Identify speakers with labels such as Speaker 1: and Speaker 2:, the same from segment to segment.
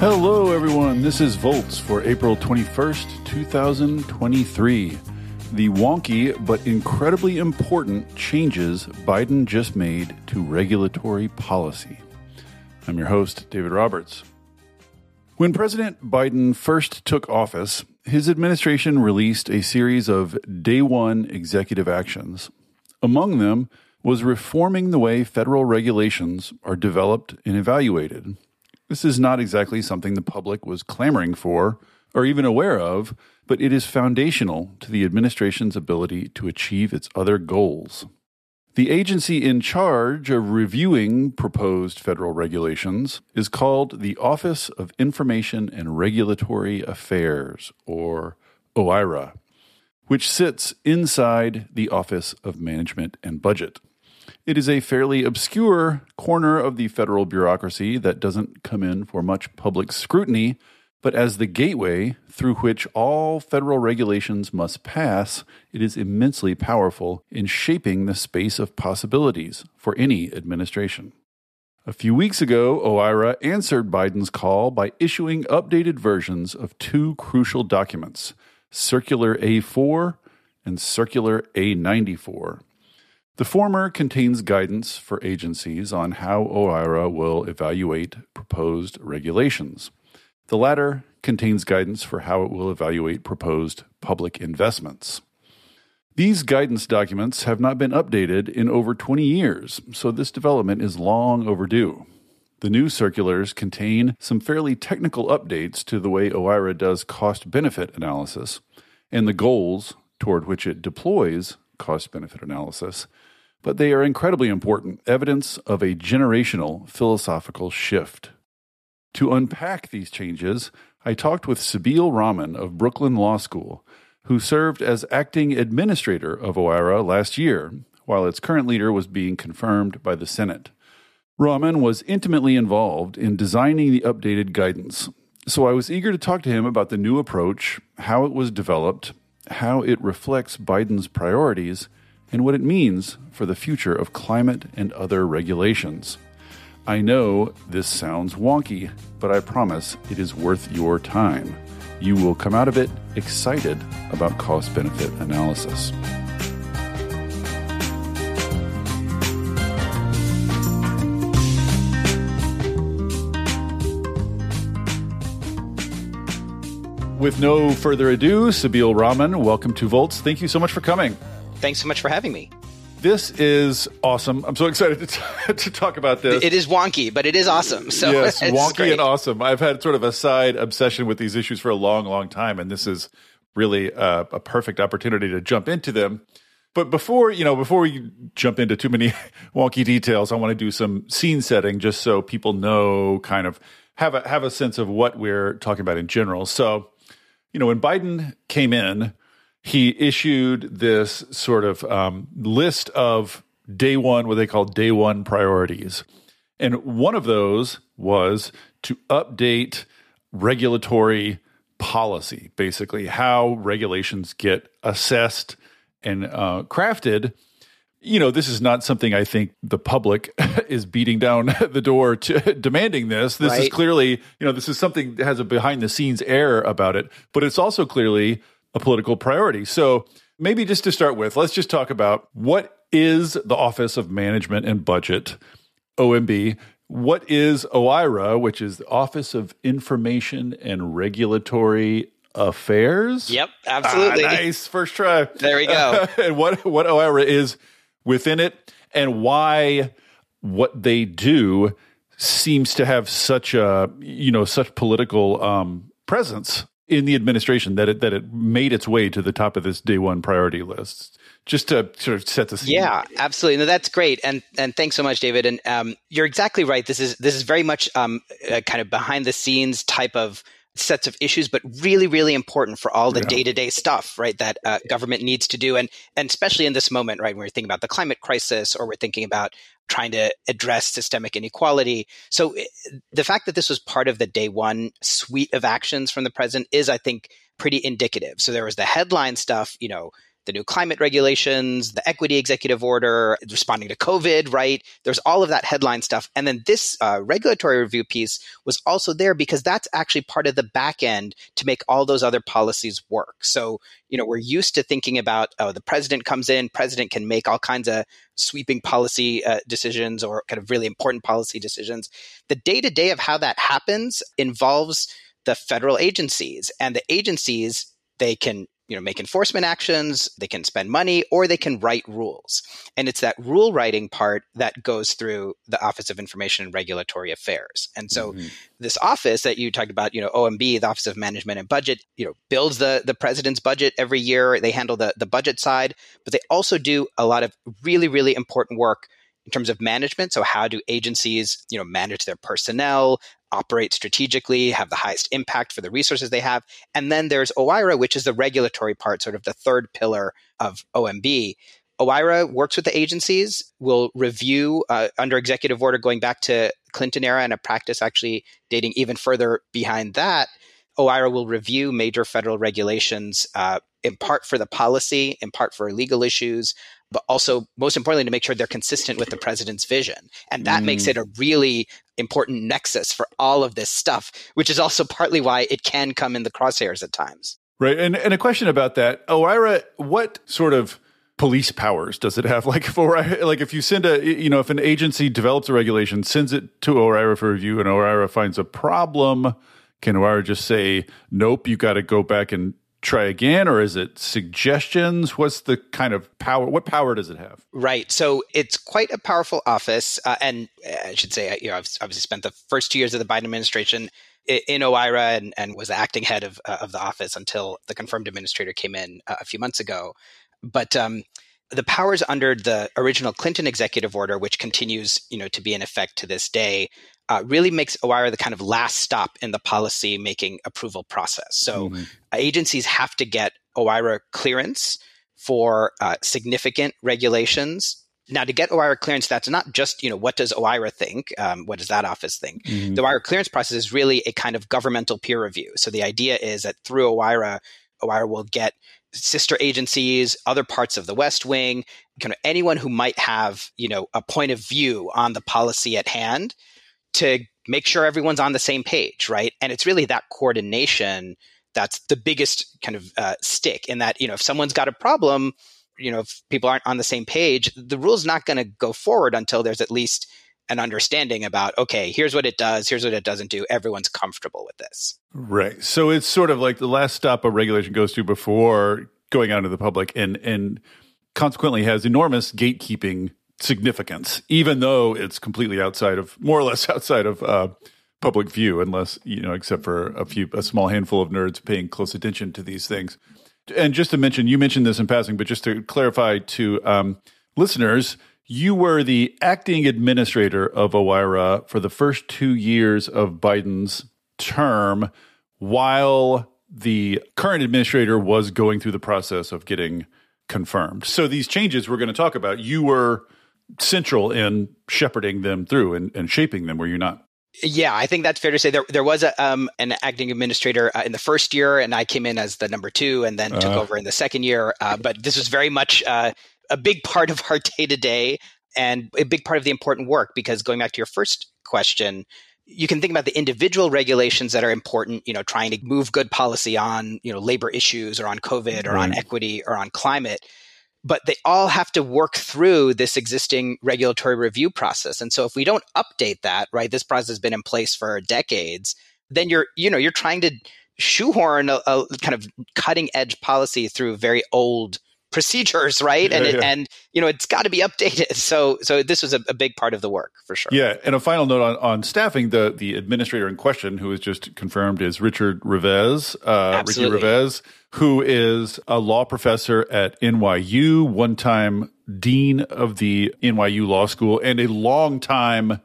Speaker 1: Hello, everyone. This is Volts for April 21st, 2023. The wonky but incredibly important changes Biden just made to regulatory policy. I'm your host, David Roberts. When President Biden first took office, his administration released a series of day one executive actions. Among them was reforming the way federal regulations are developed and evaluated. This is not exactly something the public was clamoring for or even aware of, but it is foundational to the administration's ability to achieve its other goals. The agency in charge of reviewing proposed federal regulations is called the Office of Information and Regulatory Affairs, or OIRA, which sits inside the Office of Management and Budget. It is a fairly obscure corner of the federal bureaucracy that doesn't come in for much public scrutiny but as the gateway through which all federal regulations must pass, it is immensely powerful in shaping the space of possibilities for any administration. A few weeks ago, OIRA answered Biden's call by issuing updated versions of two crucial documents Circular A4 and Circular A94. The former contains guidance for agencies on how OIRA will evaluate proposed regulations. The latter contains guidance for how it will evaluate proposed public investments. These guidance documents have not been updated in over 20 years, so this development is long overdue. The new circulars contain some fairly technical updates to the way OIRA does cost benefit analysis and the goals toward which it deploys cost benefit analysis, but they are incredibly important evidence of a generational philosophical shift. To unpack these changes, I talked with Sabeel Rahman of Brooklyn Law School, who served as acting administrator of OIRA last year, while its current leader was being confirmed by the Senate. Rahman was intimately involved in designing the updated guidance, so I was eager to talk to him about the new approach, how it was developed, how it reflects Biden's priorities, and what it means for the future of climate and other regulations. I know this sounds wonky, but I promise it is worth your time. You will come out of it excited about cost benefit analysis. With no further ado, Sabeel Rahman, welcome to Volts. Thank you so much for coming.
Speaker 2: Thanks so much for having me.
Speaker 1: This is awesome. I'm so excited to, t- to talk about this.
Speaker 2: It is wonky, but it is awesome. So
Speaker 1: yes, wonky great. and awesome. I've had sort of a side obsession with these issues for a long, long time, and this is really a, a perfect opportunity to jump into them. But before you know, before we jump into too many wonky details, I want to do some scene setting just so people know, kind of have a have a sense of what we're talking about in general. So, you know, when Biden came in, he issued this sort of um, list of day one, what they call day one priorities. And one of those was to update regulatory policy, basically, how regulations get assessed and uh, crafted. You know, this is not something I think the public is beating down the door to demanding this. This right. is clearly, you know, this is something that has a behind the scenes air about it, but it's also clearly a political priority. So maybe just to start with, let's just talk about what is the Office of Management and Budget, OMB. What is OIRA, which is the Office of Information and Regulatory Affairs?
Speaker 2: Yep, absolutely.
Speaker 1: Ah, nice first try.
Speaker 2: There we go.
Speaker 1: and what what OIRA is within it, and why what they do seems to have such a you know such political um, presence in the administration that it that it made its way to the top of this day one priority list just to sort of set the scene.
Speaker 2: Yeah, absolutely. No, that's great, and and thanks so much, David. And um, you're exactly right. This is this is very much um, kind of behind the scenes type of sets of issues, but really, really important for all the day to day stuff, right? That uh, government needs to do, and and especially in this moment, right? When we're thinking about the climate crisis, or we're thinking about trying to address systemic inequality. So eh, the fact that this was part of the day one suite of actions from the president is, I think, pretty indicative. So there was the headline stuff, you know, the new climate regulations, the equity executive order, responding to COVID, right? There's all of that headline stuff. And then this uh, regulatory review piece was also there because that's actually part of the back end to make all those other policies work. So, you know, we're used to thinking about, oh, the president comes in, president can make all kinds of sweeping policy uh, decisions or kind of really important policy decisions. The day to day of how that happens involves the federal agencies and the agencies they can you know make enforcement actions they can spend money or they can write rules. And it's that rule writing part that goes through the office of information and regulatory affairs. And so mm-hmm. this office that you talked about you know omb the office of management and budget you know builds the the president's budget every year. They handle the the budget side but they also do a lot of really really important work in terms of management so how do agencies you know manage their personnel operate strategically, have the highest impact for the resources they have. And then there's OIRA, which is the regulatory part, sort of the third pillar of OMB. OIRA works with the agencies, will review uh, under executive order going back to Clinton era and a practice actually dating even further behind that. OIRA will review major federal regulations uh, in part for the policy, in part for legal issues, but also most importantly to make sure they're consistent with the president's vision. And that mm. makes it a really important nexus for all of this stuff, which is also partly why it can come in the crosshairs at times.
Speaker 1: Right. And and a question about that. OIRA, what sort of police powers does it have? Like for like if you send a you know, if an agency develops a regulation, sends it to OIRA for review and OIRA finds a problem, can OIRA just say, Nope, you gotta go back and try again or is it suggestions? What's the kind of power what power does it have?
Speaker 2: Right. So it's quite a powerful office uh, and i should say you know i've obviously spent the first two years of the biden administration in OIRA and, and was acting head of, uh, of the office until the confirmed administrator came in uh, a few months ago. But um, the powers under the original Clinton executive order, which continues, you know, to be in effect to this day, uh, really makes OIRA the kind of last stop in the policy making approval process. So mm-hmm. agencies have to get OIRA clearance for uh, significant regulations. Now, to get OIRA clearance, that's not just, you know, what does OIRA think? Um, what does that office think? Mm-hmm. The OIRA clearance process is really a kind of governmental peer review. So the idea is that through OIRA, OIRA will get sister agencies, other parts of the West Wing, kind of anyone who might have, you know, a point of view on the policy at hand to make sure everyone's on the same page, right? And it's really that coordination that's the biggest kind of uh, stick in that, you know, if someone's got a problem, you know, if people aren't on the same page, the rule's not going to go forward until there's at least an understanding about, okay, here's what it does, here's what it doesn't do. Everyone's comfortable with this.
Speaker 1: Right. So it's sort of like the last stop a regulation goes to before going out to the public and, and consequently has enormous gatekeeping significance, even though it's completely outside of, more or less outside of uh, public view, unless you know, except for a few, a small handful of nerds paying close attention to these things. And just to mention, you mentioned this in passing, but just to clarify to um, listeners, you were the acting administrator of OIRA for the first two years of Biden's term, while the current administrator was going through the process of getting confirmed. So these changes we're going to talk about, you were central in shepherding them through and, and shaping them, were you not?
Speaker 2: Yeah, I think that's fair to say. There, there was a, um, an acting administrator uh, in the first year, and I came in as the number two, and then uh, took over in the second year. Uh, but this was very much uh, a big part of our day to day, and a big part of the important work. Because going back to your first question, you can think about the individual regulations that are important. You know, trying to move good policy on you know labor issues, or on COVID, or right. on equity, or on climate but they all have to work through this existing regulatory review process. And so if we don't update that, right, this process has been in place for decades, then you're, you know, you're trying to shoehorn a, a kind of cutting edge policy through very old procedures, right? and yeah, it, and you know it's got to be updated. So so this was a, a, big part of the work for sure.
Speaker 1: Yeah, and a final note on, on staffing: the the administrator in question, who was just confirmed, is Richard Revesz, uh, Ricky Revesz, who is a law professor at NYU, one time dean of the NYU Law School, and a long time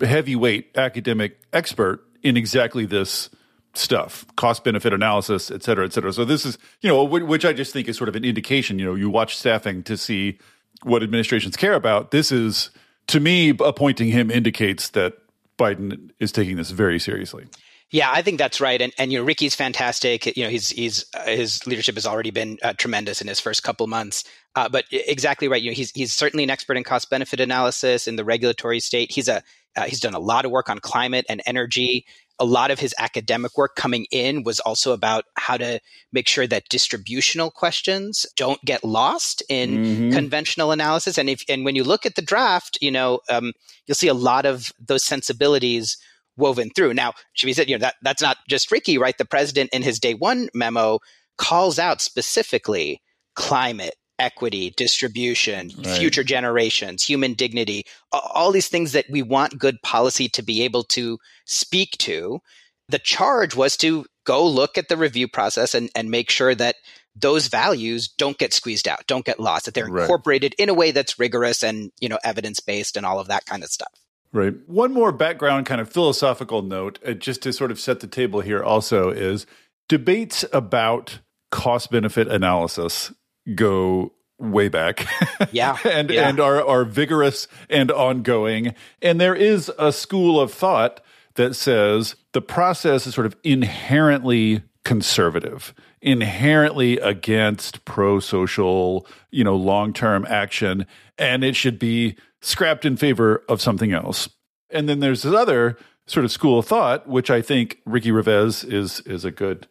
Speaker 1: heavyweight academic expert in exactly this stuff, cost benefit analysis, et cetera, et cetera. So this is, you know, which I just think is sort of an indication. You know, you watch staffing to see what administrations care about. This is, to me, appointing him indicates that Biden is taking this very seriously.
Speaker 2: Yeah, I think that's right, and and you know Ricky's fantastic. You know he's he's uh, his leadership has already been uh, tremendous in his first couple months. Uh, but exactly right. You know he's he's certainly an expert in cost benefit analysis in the regulatory state. He's a uh, he's done a lot of work on climate and energy. A lot of his academic work coming in was also about how to make sure that distributional questions don't get lost in mm-hmm. conventional analysis. And if and when you look at the draft, you know um, you'll see a lot of those sensibilities woven through. Now, should be said, you know, that that's not just Ricky, right? The president in his day one memo calls out specifically climate, equity, distribution, right. future generations, human dignity, all these things that we want good policy to be able to speak to. The charge was to go look at the review process and, and make sure that those values don't get squeezed out, don't get lost, that they're right. incorporated in a way that's rigorous and, you know, evidence based and all of that kind of stuff.
Speaker 1: Right. One more background kind of philosophical note, uh, just to sort of set the table here also is debates about cost benefit analysis go way back.
Speaker 2: Yeah.
Speaker 1: and
Speaker 2: yeah.
Speaker 1: and are are vigorous and ongoing. And there is a school of thought that says the process is sort of inherently conservative, inherently against pro-social, you know, long-term action and it should be scrapped in favor of something else. And then there's this other sort of school of thought, which I think Ricky Revesz is is a good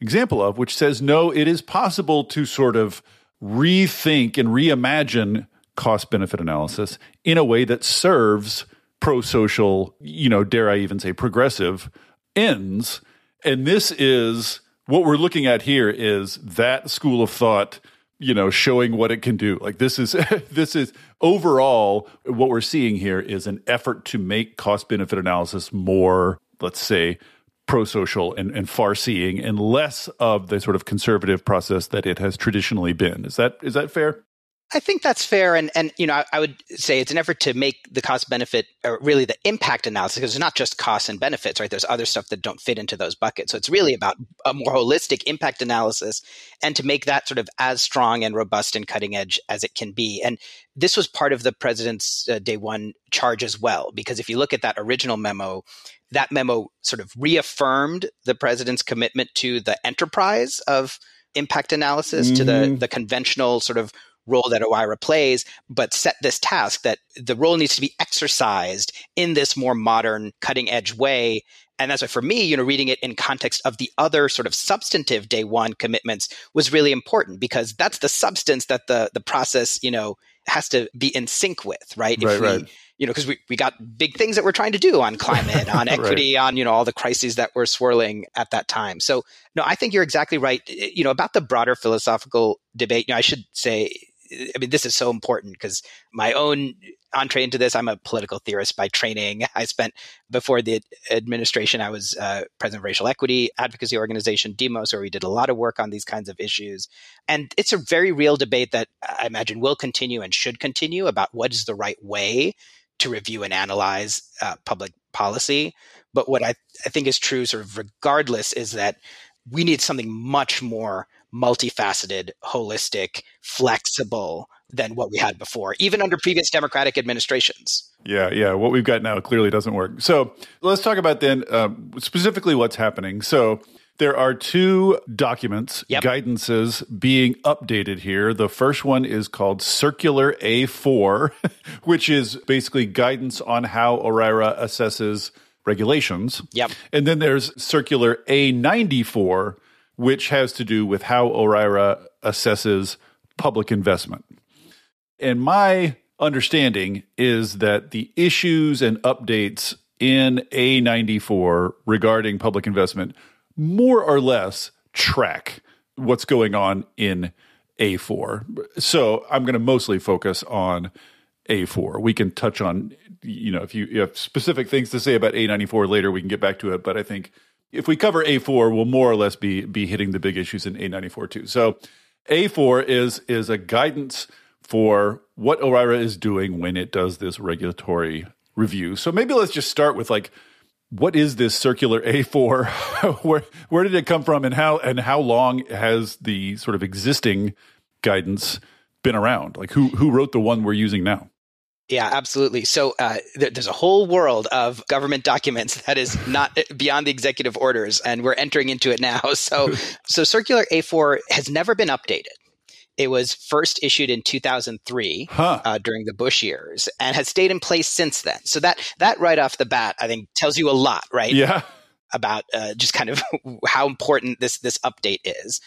Speaker 1: example of, which says no, it is possible to sort of rethink and reimagine cost benefit analysis in a way that serves pro social, you know, dare I even say progressive ends. And this is what we're looking at here is that school of thought you know showing what it can do. Like this is this is overall what we're seeing here is an effort to make cost benefit analysis more let's say pro-social and, and far-seeing and less of the sort of conservative process that it has traditionally been. Is that is that fair
Speaker 2: I think that's fair, and and you know I, I, would say it's an effort to make the cost benefit or really the impact analysis because it's not just costs and benefits, right? There's other stuff that don't fit into those buckets, so it's really about a more holistic impact analysis and to make that sort of as strong and robust and cutting edge as it can be. And this was part of the president's uh, day one charge as well, because if you look at that original memo, that memo sort of reaffirmed the president's commitment to the enterprise of impact analysis, mm-hmm. to the mm-hmm. the conventional sort of role that OIRA plays, but set this task that the role needs to be exercised in this more modern, cutting edge way. And that's why for me, you know, reading it in context of the other sort of substantive day one commitments was really important because that's the substance that the the process, you know, has to be in sync with, right?
Speaker 1: If right, we, right.
Speaker 2: you know, because we, we got big things that we're trying to do on climate, on equity, right. on, you know, all the crises that were swirling at that time. So no, I think you're exactly right. You know, about the broader philosophical debate, you know, I should say I mean, this is so important because my own entree into this, I'm a political theorist by training. I spent before the administration, I was uh, president of racial equity advocacy organization Demos, where we did a lot of work on these kinds of issues. And it's a very real debate that I imagine will continue and should continue about what is the right way to review and analyze uh, public policy. But what I, I think is true, sort of regardless, is that we need something much more multifaceted, holistic, flexible than what we had before, even under previous Democratic administrations.
Speaker 1: Yeah, yeah. What we've got now clearly doesn't work. So let's talk about then um, specifically what's happening. So there are two documents, yep. guidances being updated here. The first one is called Circular A4, which is basically guidance on how OIRA assesses regulations.
Speaker 2: Yep.
Speaker 1: And then there's Circular A94, which has to do with how OIRA assesses public investment. And my understanding is that the issues and updates in A94 regarding public investment more or less track what's going on in A4. So I'm going to mostly focus on A4. We can touch on, you know, if you, you have specific things to say about A94 later, we can get back to it. But I think if we cover A4, we'll more or less be be hitting the big issues in A94 too. So A4 is is a guidance for what OIRA is doing when it does this regulatory review. So maybe let's just start with like what is this circular A4? where where did it come from and how and how long has the sort of existing guidance been around? Like who who wrote the one we're using now?
Speaker 2: Yeah, absolutely. So uh, there's a whole world of government documents that is not beyond the executive orders, and we're entering into it now. So, so Circular A4 has never been updated. It was first issued in 2003 huh. uh, during the Bush years, and has stayed in place since then. So that that right off the bat, I think, tells you a lot, right?
Speaker 1: Yeah.
Speaker 2: About uh, just kind of how important this this update is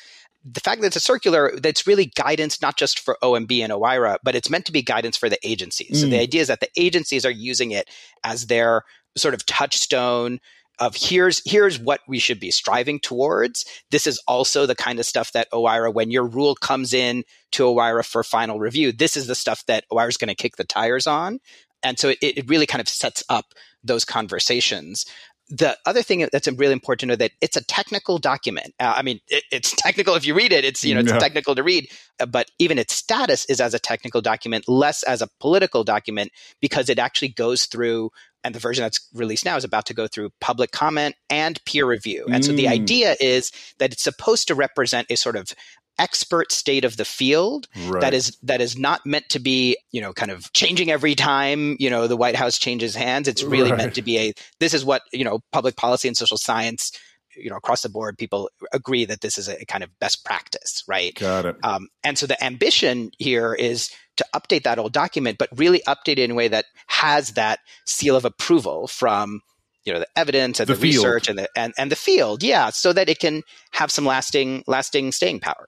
Speaker 2: the fact that it's a circular that's really guidance not just for OMB and OIRA, but it's meant to be guidance for the agencies. Mm. So the mm. idea is that the agencies are using it as their sort of touchstone of here's here's what we should be striving towards. This is also the kind of stuff that OIRA, when your rule comes in to OIRA for final review, this is the stuff that OIRA is going to kick the tires on. And so it, it really kind of sets up those conversations the other thing that's really important to know that it's a technical document. Uh, I mean, it, it's technical if you read it. It's you know it's yeah. technical to read, uh, but even its status is as a technical document, less as a political document because it actually goes through. And the version that's released now is about to go through public comment and peer review. And mm. so the mm. idea is that it's supposed to represent a sort of expert state of the field right. that is that is not meant to be you know kind of changing every time you know the white house changes hands. It's really right. meant to be a this is what you know public policy and social science you know across the board people agree that this is a kind of best practice right?
Speaker 1: Got it.
Speaker 2: Um, and so the ambition here is to update that old document but really update it in a way that has that seal of approval from you know the evidence and the, the research and the and, and the field yeah so that it can have some lasting lasting staying power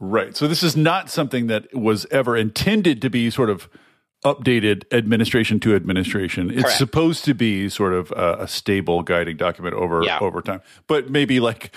Speaker 1: Right. So this is not something that was ever intended to be sort of updated administration to administration. It's Correct. supposed to be sort of a, a stable guiding document over yeah. over time. But maybe like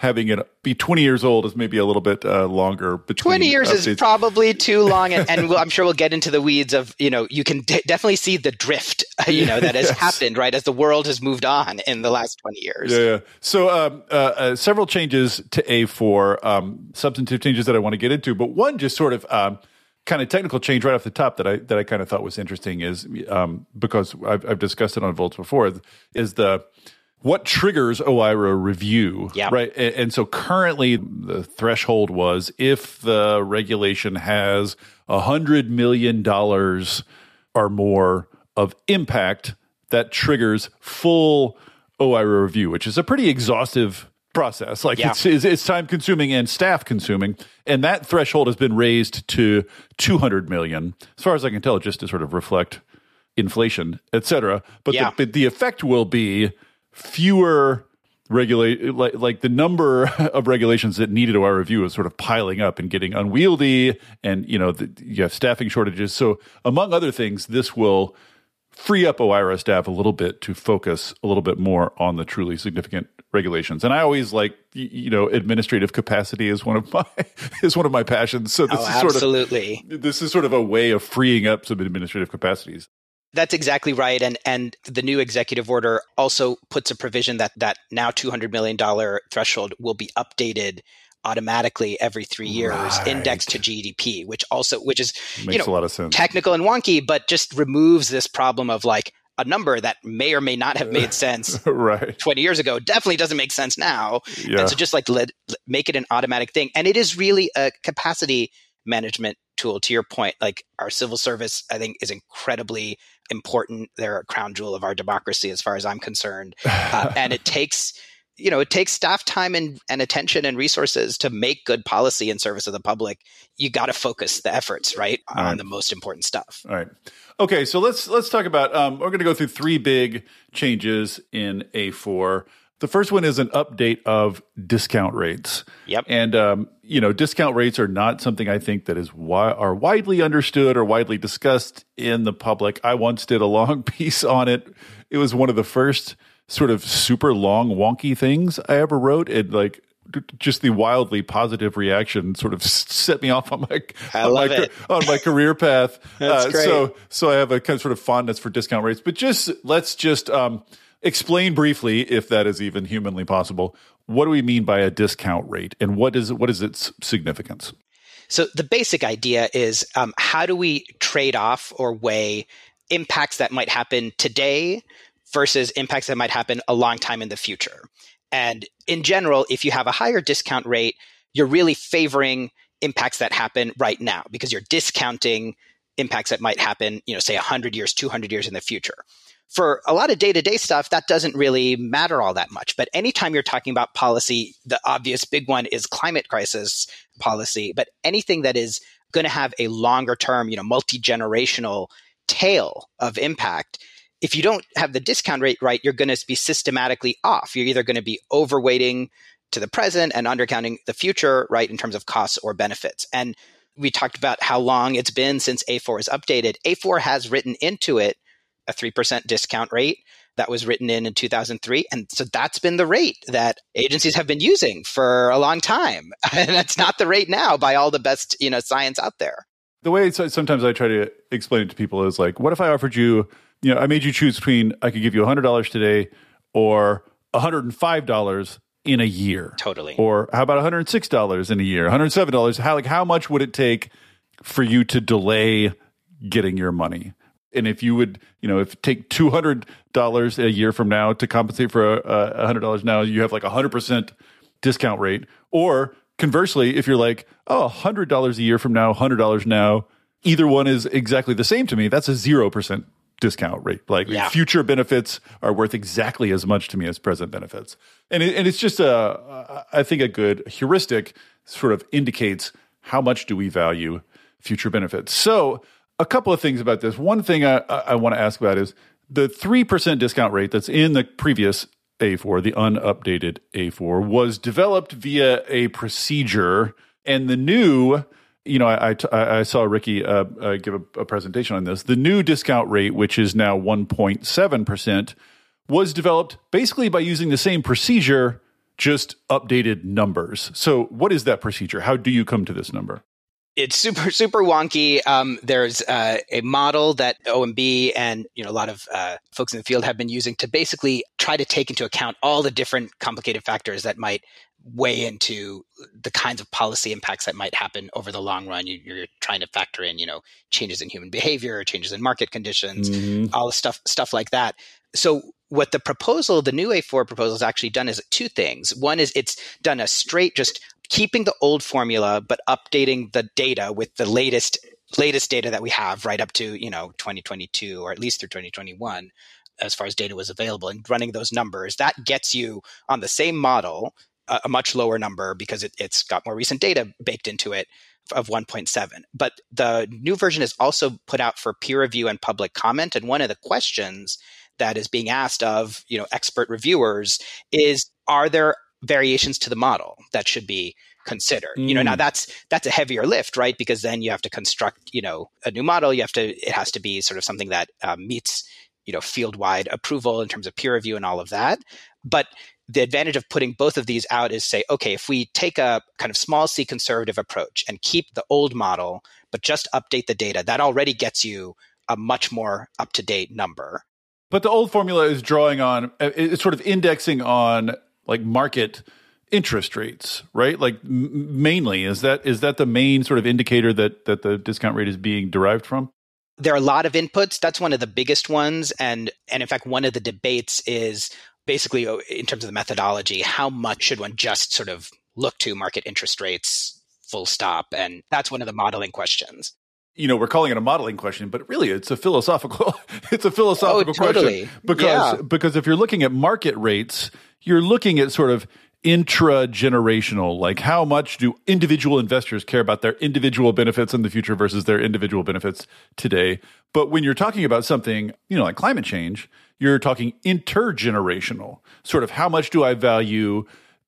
Speaker 1: having it be 20 years old is maybe a little bit uh, longer between
Speaker 2: 20 years updates. is probably too long and, and we'll, i'm sure we'll get into the weeds of you know you can d- definitely see the drift you know that has yes. happened right as the world has moved on in the last 20 years
Speaker 1: yeah, yeah. so um, uh, uh, several changes to a4 um, substantive changes that i want to get into but one just sort of um, kind of technical change right off the top that I that I kind of thought was interesting is um, because I've, I've discussed it on Volts before is the what triggers OIRA review,
Speaker 2: yeah.
Speaker 1: right? And, and, so currently the threshold was if the regulation has a hundred million dollars or more of impact, that triggers full OIRA review, which is a pretty exhaustive process. Like yeah. it's, it's, it's time consuming and staff consuming, and that threshold has been raised to two hundred million, as far as I can tell, just to sort of reflect inflation, et cetera. But yeah. the, the effect will be fewer regulate like like the number of regulations that needed OIRA review is sort of piling up and getting unwieldy and you know the, you have staffing shortages. So among other things this will free up OIRA staff a little bit to focus a little bit more on the truly significant regulations. And I always like you know administrative capacity is one of my is one of my passions. So this
Speaker 2: oh,
Speaker 1: is sort
Speaker 2: absolutely.
Speaker 1: of this is sort of a way of freeing up some administrative capacities
Speaker 2: that's exactly right. And and the new executive order also puts a provision that that now two hundred million dollar threshold will be updated automatically every three years, right. indexed to GDP, which also which is
Speaker 1: Makes
Speaker 2: you know
Speaker 1: a lot of sense.
Speaker 2: technical and wonky, but just removes this problem of like a number that may or may not have made sense
Speaker 1: right
Speaker 2: 20 years ago definitely doesn't make sense now yeah. and so just like let, make it an automatic thing and it is really a capacity management tool to your point like our civil service i think is incredibly important. They're a crown jewel of our democracy, as far as I'm concerned. Uh, and it takes, you know, it takes staff time and, and attention and resources to make good policy in service of the public. You got to focus the efforts right on right. the most important stuff.
Speaker 1: All right. Okay, so let's let's talk about. Um, we're going to go through three big changes in A4. The first one is an update of discount rates.
Speaker 2: Yep.
Speaker 1: And um, you know, discount rates are not something I think that is wi- are widely understood or widely discussed in the public. I once did a long piece on it. It was one of the first sort of super long wonky things I ever wrote. It like just the wildly positive reaction sort of set me off on my
Speaker 2: on
Speaker 1: my, on my career path.
Speaker 2: That's uh, great.
Speaker 1: So so I have a kind of sort of fondness for discount rates. But just let's just um, explain briefly, if that is even humanly possible, what do we mean by a discount rate and what is what is its significance?
Speaker 2: So the basic idea is um, how do we trade off or weigh impacts that might happen today versus impacts that might happen a long time in the future. And in general, if you have a higher discount rate, you're really favoring impacts that happen right now because you're discounting impacts that might happen, you know, say 100 years, 200 years in the future. For a lot of day to day stuff, that doesn't really matter all that much. But anytime you're talking about policy, the obvious big one is climate crisis policy. But anything that is going to have a longer term, you know, multi generational tail of impact, if you don't have the discount rate right, you're going to be systematically off. You're either going to be overweighting to the present and undercounting the future, right, in terms of costs or benefits. And we talked about how long it's been since A4 is updated. A4 has written into it a 3% discount rate that was written in in 2003 and so that's been the rate that agencies have been using for a long time and that's not the rate now by all the best you know science out there
Speaker 1: the way sometimes i try to explain it to people is like what if i offered you you know i made you choose between i could give you $100 today or $105 in a year.
Speaker 2: Totally.
Speaker 1: Or how about $106 in a year? $107? How like how much would it take for you to delay getting your money? And if you would, you know, if take two hundred dollars a year from now to compensate for a hundred dollars now, you have like a hundred percent discount rate. Or conversely, if you're like, oh, hundred dollars a year from now, hundred dollars now, either one is exactly the same to me. That's a zero percent discount rate. Like yeah. future benefits are worth exactly as much to me as present benefits. And it, and it's just a I think a good heuristic sort of indicates how much do we value future benefits. So a couple of things about this. One thing I, I want to ask about is the 3% discount rate that's in the previous A4, the unupdated A4, was developed via a procedure, and the new you know, I, I, I saw Ricky uh, uh, give a, a, presentation on this. The new discount rate, which is now 1.7%, was developed basically by using the same procedure, just updated numbers. So, what is that procedure? How do you come to this number?
Speaker 2: It's super super wonky. Um, there's uh, a model that OMB and you know a lot of uh, folks in the field have been using to basically try to take into account all the different complicated factors that might weigh into the kinds of policy impacts that might happen over the long run. You, are trying to factor in, you know, changes in human behavior, changes in market conditions, mm-hmm. all the stuff, stuff like that. So what the proposal, the new A4 proposal has actually done is two things. One is it's done a straight, just keeping the old formula, but updating the data with the latest latest data that we have right up to, you know, 2022 or at least through 2021 as far as data was available and running those numbers that gets you on the same model a, much lower number because it, it's got more recent data baked into it of 1.7. But the new version is also put out for peer review and public comment. And one of the questions that is being asked of you know expert reviewers is are there variations to the model that should be considered mm. you know now mm. that's that's a heavier lift right because then you have to construct you know a new model you have to it has to be sort of something that um, meets you know field wide approval in terms of peer review and all of that but the advantage of putting both of these out is say, okay, if we take a kind of small c conservative approach and keep the old model, but just update the data, that already gets you a much more up to date number.
Speaker 1: But the old formula is drawing on, it's sort of indexing on like market interest rates, right? Like m- mainly, is that is that the main sort of indicator that that the discount rate is being derived from?
Speaker 2: There are a lot of inputs. That's one of the biggest ones, and and in fact, one of the debates is basically uh, in terms of the methodology, how much should one just sort of look to market interest rates full stop? And that's one of the modeling questions.
Speaker 1: You know, we're calling it a modeling question, but really it's a philosophical it's a philosophical oh, totally. question. Because yeah. because if you're looking at market rates, you're looking at sort of intra generational like how much do individual investors care about their individual benefits in the future versus their individual benefits today? But when you're talking about something you know like climate change you're talking intergenerational sort of how much do i value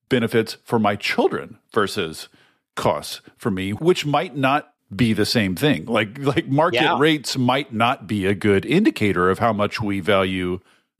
Speaker 1: benefits for my children versus costs for me which might not be the same thing. Like like market yeah. rates might not be a good indicator of how much we value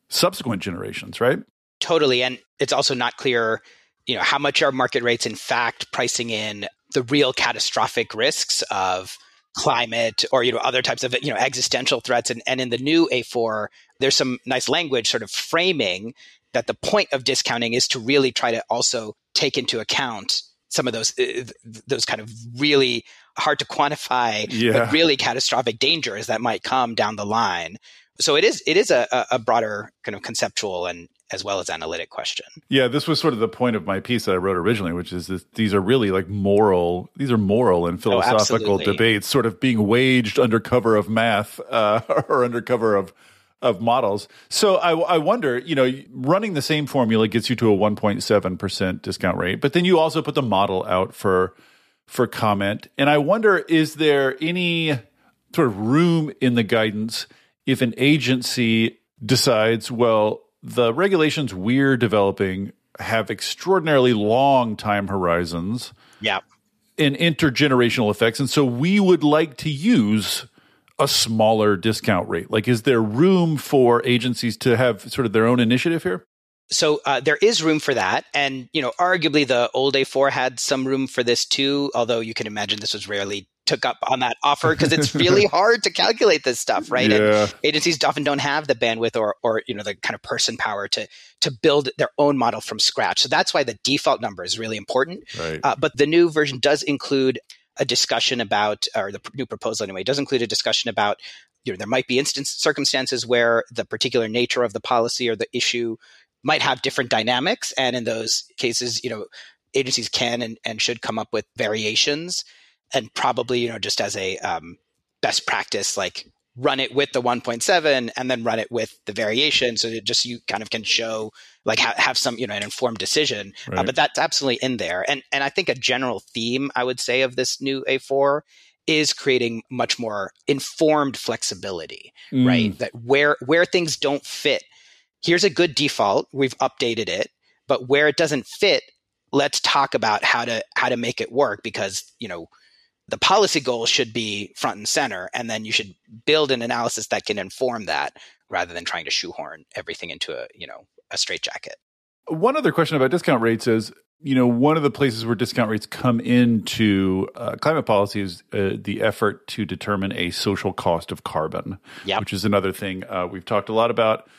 Speaker 1: subsequent generations right
Speaker 2: totally and it's also not clear you know, how much are market rates in fact pricing in the real catastrophic risks of climate or you know other types of you know existential threats and, and in the new a4 there's some nice language sort of framing that the point of discounting is to really try to also take into account some of those uh, those kind of really hard to quantify yeah. but really catastrophic dangers that might come down the line so it is it is a, a broader kind of conceptual and as well as analytic question.
Speaker 1: Yeah, this was sort of the point of my piece that I wrote originally, which is that these are really like moral, these are moral and oh, philosophical oh, debates sort of being waged under cover of math uh, or under cover of of models. So I, I, wonder, you know, running the same formula gets you to a 1.7% discount rate, but then you also put the model out for for comment. And I wonder, is there any sort of room in the guidance if an agency decides, well, the regulations we're developing have extraordinarily long time horizons.
Speaker 2: Yeah.
Speaker 1: And intergenerational effects. And so we would like to use a smaller discount rate. Like, is there room for agencies to have sort of their own initiative here?
Speaker 2: so uh, there is room for that and you know arguably the old a4 had some room for this too although you can imagine this was rarely took up on that offer because it's really hard to calculate this stuff right
Speaker 1: yeah.
Speaker 2: and agencies often don't have the bandwidth or or you know the kind of person power to to build their own model from scratch so that's why the default number is really important
Speaker 1: right. uh,
Speaker 2: but the new version does include a discussion about or the new proposal anyway does include a discussion about you know there might be instance circumstances where the particular nature of the policy or the issue might have different dynamics. And in those cases, you know, agencies can and, and should come up with variations and probably, you know, just as a um, best practice, like run it with the 1.7 and then run it with the variation so that just you kind of can show like ha- have some you know an informed decision uh, right. uh, but that's absolutely in there and and i think a general theme i would say of this new a4 is creating much more informed flexibility mm. right that where where things don't fit here's a good default. We've updated it, but where it doesn't fit, let's talk about how to how to make it work because, you know, the policy goal should be front and center and then you should build an analysis that can inform that rather than trying to shoehorn everything into a, you know, a straitjacket.
Speaker 1: One other question about discount rates is you know, one of the places where discount rates come into uh, climate policy is uh, the effort to determine a social cost of carbon,
Speaker 2: yep.
Speaker 1: which is another thing uh, we've talked a lot about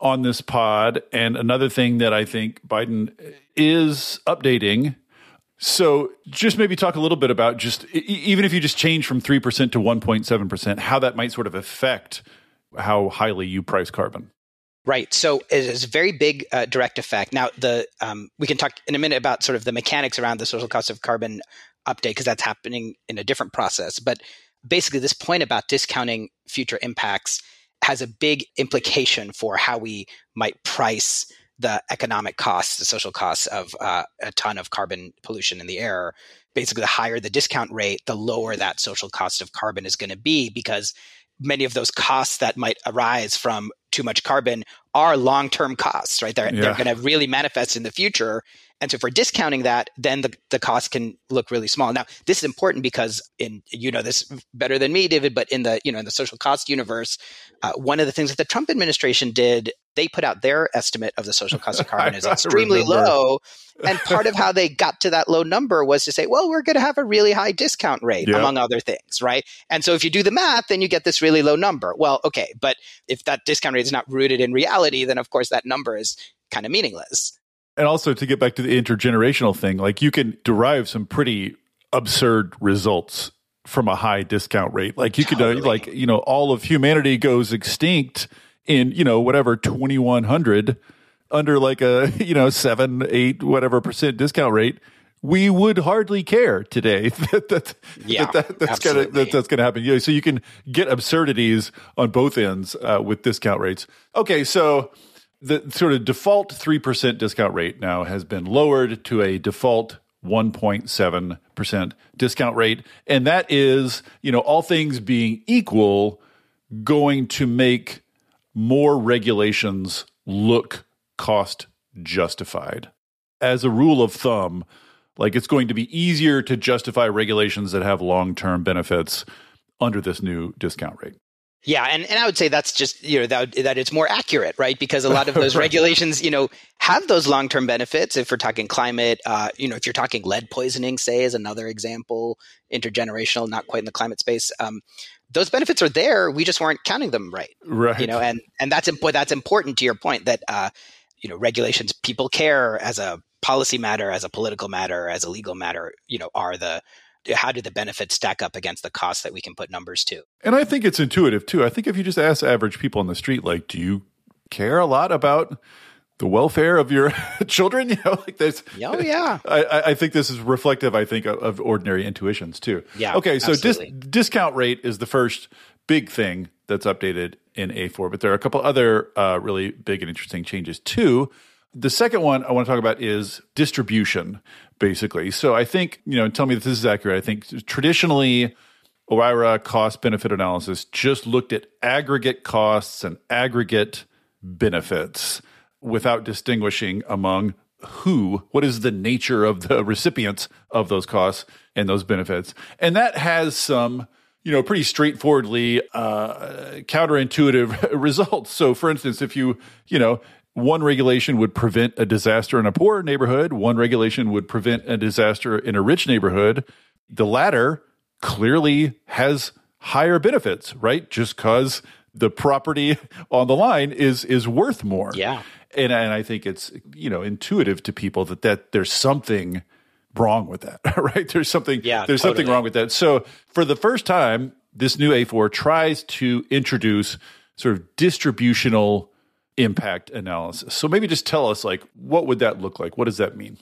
Speaker 1: on this pod. And another thing that I think Biden is updating. So, just maybe talk a little bit about just even if you just change from 3% to 1.7%, how that might sort of affect how highly you price carbon.
Speaker 2: Right. So it is a very big uh, direct effect. Now, the um, we can talk in a minute about sort of the mechanics around the social cost of carbon update because that's happening in a different process. But basically, this point about discounting future impacts has a big implication for how we might price the economic costs, the social costs of uh, a ton of carbon pollution in the air. Basically, the higher the discount rate, the lower that social cost of carbon is going to be because many of those costs that might arise from too much carbon are long-term costs, right? They're, yeah. they're going to really manifest in the future. And so if we're discounting that, then the, the cost can look really small. Now, this is important because in, you know this better than me, David, but in the, you know, in the social cost universe, uh, one of the things that the Trump administration did, they put out their estimate of the social cost of carbon is extremely low. And part of how they got to that low number was to say, well, we're going to have a really high discount rate, among other things, right? And so if you do the math, then you get this really low number. Well, okay, but if that discount rate is not rooted in reality, then of course that number is kind of meaningless
Speaker 1: and also to get back to the intergenerational thing, like you can derive some pretty absurd results from a high discount rate. Like you totally. could, uh, like you know, all of humanity goes extinct in you know whatever twenty one hundred under like a you know seven eight whatever percent discount rate. We would hardly care today that, that,
Speaker 2: yeah,
Speaker 1: that, that that's gonna that, that's gonna happen. Yeah, so you can get absurdities on both ends uh, with discount rates. Okay, so the sort of default 3% discount rate now has been lowered to a default 1.7% discount rate. And that is, you know, all things being equal, going to make more regulations look cost justified. As a rule of thumb, like it's going to be easier to justify regulations that have long term benefits under this new discount rate.
Speaker 2: Yeah, and, and I would say that's just you know that that it's more accurate, right? Because a lot of those regulations, you know, have those long term benefits. If we're talking climate, uh, you know, if you're talking lead poisoning, say, is another example, intergenerational, not quite in the climate space. Um, those benefits are there. We just weren't counting them right,
Speaker 1: right?
Speaker 2: You know, and and that's imp- that's important to your point that uh, you know regulations people care as a policy matter, as a political matter, as a legal matter. You know, are the how do the benefits stack up against the costs that we can put numbers to?
Speaker 1: And I think it's intuitive too. I think if you just ask average people on the street, like, do you care a lot about the welfare of your children. You know, like this.
Speaker 2: Oh yeah.
Speaker 1: I, I think this is reflective. I think of, of ordinary intuitions too.
Speaker 2: Yeah.
Speaker 1: Okay. So dis- discount rate is the first big thing that's updated in A4, but there are a couple other uh, really big and interesting changes too. The second one I want to talk about is distribution, basically. So I think, you know, tell me if this is accurate. I think traditionally, OIRA cost benefit analysis just looked at aggregate costs and aggregate benefits without distinguishing among who, what is the nature of the recipients of those costs and those benefits. And that has some, you know, pretty straightforwardly uh, counterintuitive results. So, for instance, if you, you know, one regulation would prevent a disaster in a poor neighborhood, one regulation would prevent a disaster in a rich neighborhood. The latter clearly has higher benefits, right? Just because the property on the line is is worth more.
Speaker 2: Yeah.
Speaker 1: And and I think it's you know intuitive to people that that there's something wrong with that, right? There's something
Speaker 2: yeah,
Speaker 1: there's
Speaker 2: totally.
Speaker 1: something wrong with that. So for the first time, this new A4 tries to introduce sort of distributional impact analysis. So maybe just tell us like what would that look like? What does that mean?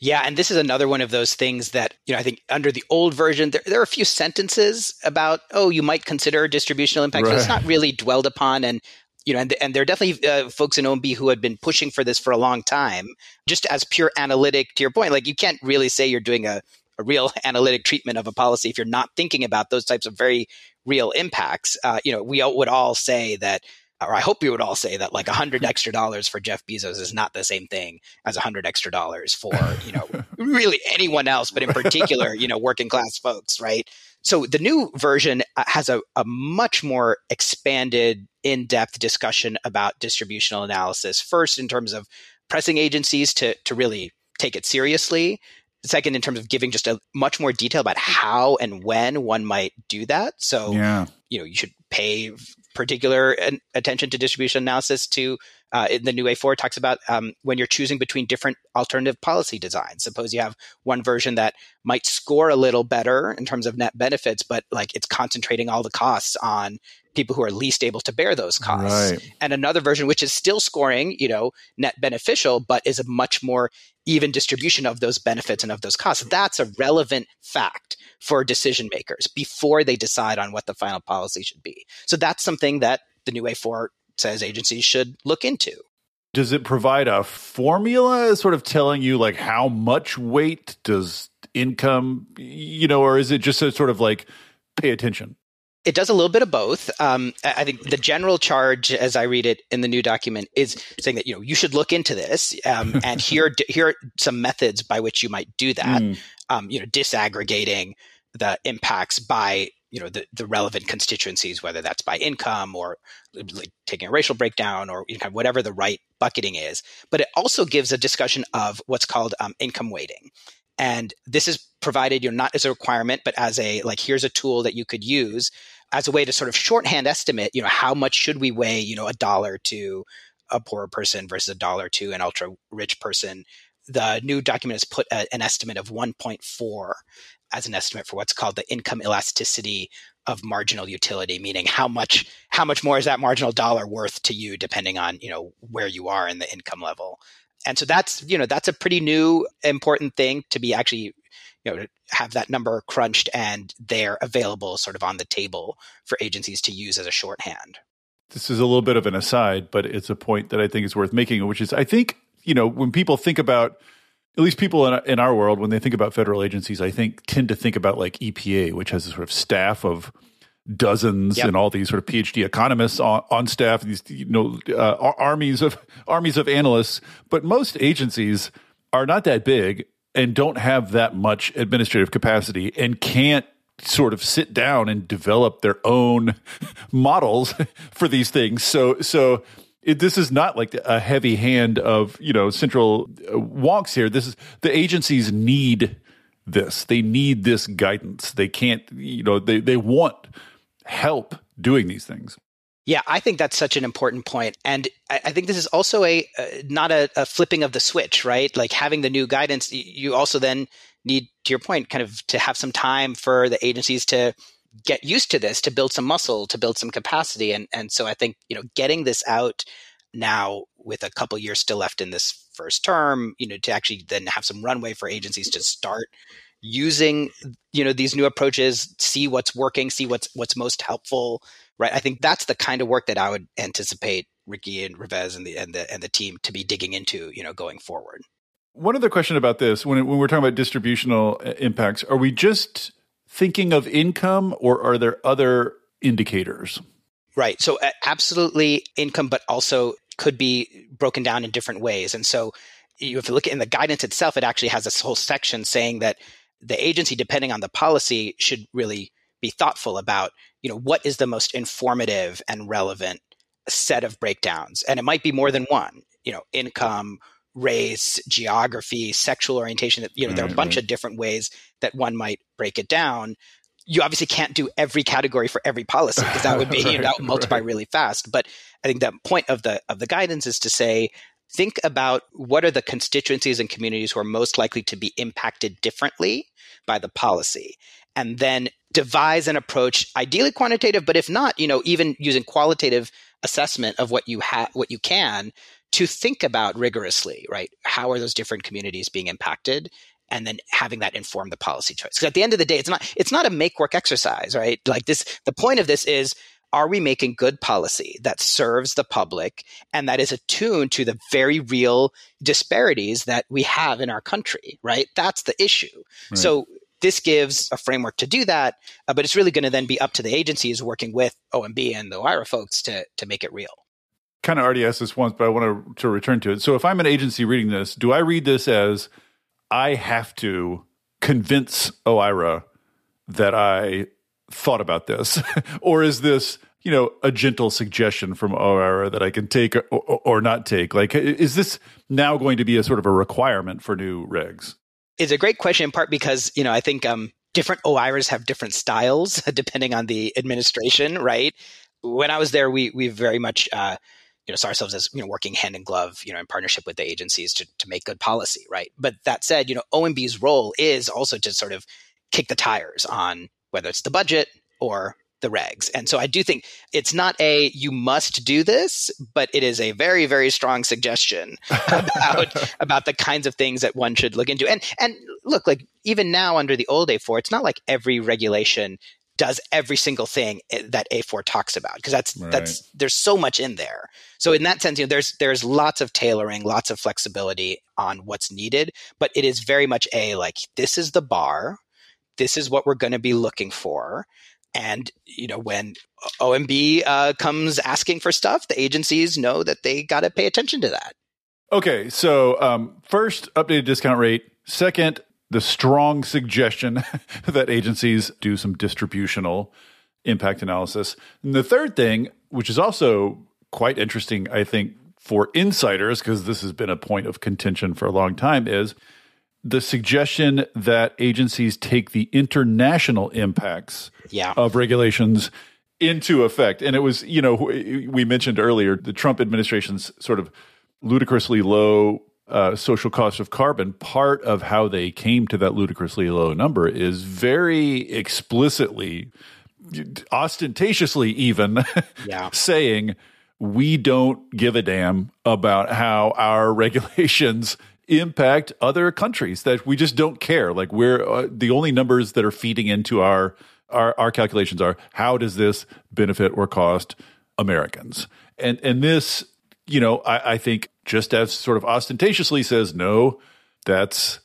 Speaker 2: Yeah, and this is another one of those things that, you know, I think under the old version, there, there are a few sentences about, oh, you might consider distributional impact. Right. So it's not really dwelled upon. And, you know, and, and there are definitely uh, folks in OMB who had been pushing for this for a long time. Just as pure analytic, to your point, like you can't really say you're doing a, a real analytic treatment of a policy if you're not thinking about those types of very real impacts. Uh, you know, we would all say that or I hope you would all say that like a hundred extra dollars for Jeff Bezos is not the same thing as a hundred extra dollars for, you know, really anyone else, but in particular, you know, working class folks, right? So the new version uh, has a, a much more expanded, in-depth discussion about distributional analysis. First, in terms of pressing agencies to to really take it seriously. Second, in terms of giving just a much more detail about how and when one might do that. So,
Speaker 1: yeah.
Speaker 2: you know, you should pay particular attention to distribution analysis to uh, in the new A4 talks about um, when you're choosing between different alternative policy designs. Suppose you have one version that might score a little better in terms of net benefits, but like it's concentrating all the costs on people who are least able to bear those costs.
Speaker 1: Right.
Speaker 2: And another version which is still scoring, you know, net beneficial, but is a much more even distribution of those benefits and of those costs. That's a relevant fact for decision makers before they decide on what the final policy should be. So that's something that the new A4 says agencies should look into.
Speaker 1: Does it provide a formula sort of telling you like how much weight does income, you know, or is it just a sort of like pay attention?
Speaker 2: It does a little bit of both. Um, I think the general charge, as I read it in the new document, is saying that you know you should look into this, um, and here here are some methods by which you might do that. Mm. Um, you know, disaggregating the impacts by you know the, the relevant constituencies, whether that's by income or like taking a racial breakdown or you know, whatever the right bucketing is. But it also gives a discussion of what's called um, income weighting, and this is provided you know not as a requirement, but as a like here's a tool that you could use as a way to sort of shorthand estimate, you know, how much should we weigh, you know, a dollar to a poor person versus a dollar to an ultra rich person. The new document has put a, an estimate of 1.4 as an estimate for what's called the income elasticity of marginal utility, meaning how much how much more is that marginal dollar worth to you, depending on you know where you are in the income level. And so that's you know that's a pretty new important thing to be actually you know have that number crunched and they're available sort of on the table for agencies to use as a shorthand
Speaker 1: this is a little bit of an aside but it's a point that i think is worth making which is i think you know when people think about at least people in, in our world when they think about federal agencies i think tend to think about like epa which has a sort of staff of dozens yep. and all these sort of PhD economists on, on staff, these you know uh, armies of armies of analysts. But most agencies are not that big, and don't have that much administrative capacity and can't sort of sit down and develop their own models for these things. So, so it, this is not like a heavy hand of you know central uh, wonks here. This is the agencies need this. They need this guidance. They can't, you know, they they want help doing these things.
Speaker 2: Yeah, I think that's such an important point, and I, I think this is also a uh, not a, a, flipping of the switch, right? Like having the new guidance, you also then need, to your point, kind of to have some time for the agencies to get used to this, to build some muscle, to build some capacity, and and so I think you know getting this out now with a couple years still left in this first term, you know, to actually then have some runway for agencies to start using, you know, these new approaches, see what's working, see what's what's most helpful, right? I think that's the kind of work that I would anticipate Ricky and Revesz and the and the and the team to be digging into, you know, going forward.
Speaker 1: One other question about this: when when we're talking about distributional uh, impacts, are we just thinking of income, or are there other indicators?
Speaker 2: Right. So absolutely income, but also could be broken down in different ways. And so you have to look at in the guidance itself, it actually has this whole section saying that the agency, depending on the policy, should really be thoughtful about, you know, what is the most informative and relevant set of breakdowns. And it might be more than one, you know, income, race, geography, sexual orientation. You know, there are a bunch mm-hmm. of different ways that one might break it down you obviously can't do every category for every policy because that would be right, you know, that would multiply right. really fast. But I think the point of the of the guidance is to say think about what are the constituencies and communities who are most likely to be impacted differently by the policy and then devise an approach ideally quantitative but if not you know even using qualitative assessment of what you have what you can to think about rigorously right how are those different communities being impacted and then having that inform the policy choice. Because at the end of the day, it's not it's not a make work exercise, right? Like this, the point of this is are we making good policy that serves the public and that is attuned to the very real disparities that we have in our country, right? That's the issue. Right. So this gives a framework to do that, uh, but it's really going to then be up to the agencies working with OMB and the OIRA folks to to make it real.
Speaker 1: Kind of already asked this once, but I want to, to return to it. So if I'm an agency reading this, do I read this as I have to convince OIRA that I thought about this? or is this, you know, a gentle suggestion from OIRA that I can take or, or, not take? Like, is this now going to be a sort of a requirement for new regs?
Speaker 2: It's a great question in part because, you know, I think um, different OIRAs have different styles depending on the administration, right? When I was there, we we very much uh, you know saw ourselves as you know working hand in glove you know in partnership with the agencies to, to make good policy right? But that said you know omb's role is also to sort of kick the tires on whether it's the budget or the regs. And so i do think it's not a you must do this but it is a very very strong suggestion about about the kinds of things that one should look into. And and look like even now under the old a4 it's not like every regulation does every single thing that A4 talks about because that's right. that's there's so much in there. So in that sense, you know, there's there's lots of tailoring, lots of flexibility on what's needed, but it is very much a like this is the bar, this is what we're going to be looking for, and you know when OMB uh, comes asking for stuff, the agencies know that they got to pay attention to that.
Speaker 1: Okay, so um, first updated discount rate. Second, the strong suggestion that agencies do some distributional impact analysis. And the third thing, which is also quite interesting, I think, for insiders, because this has been a point of contention for a long time, is the suggestion that agencies take the international impacts
Speaker 2: yeah.
Speaker 1: of regulations into effect. And it was, you know, we mentioned earlier the Trump administration's sort of ludicrously low uh, social cost of carbon, part of how they came to that ludicrously low number is very explicitly, ostentatiously even
Speaker 2: yeah.
Speaker 1: saying, we don't give a damn about how our regulations impact other countries that we just don't care like we're uh, the only numbers that are feeding into our, our our calculations are how does this benefit or cost americans and and this you know I, I think just as sort of ostentatiously says, no, that's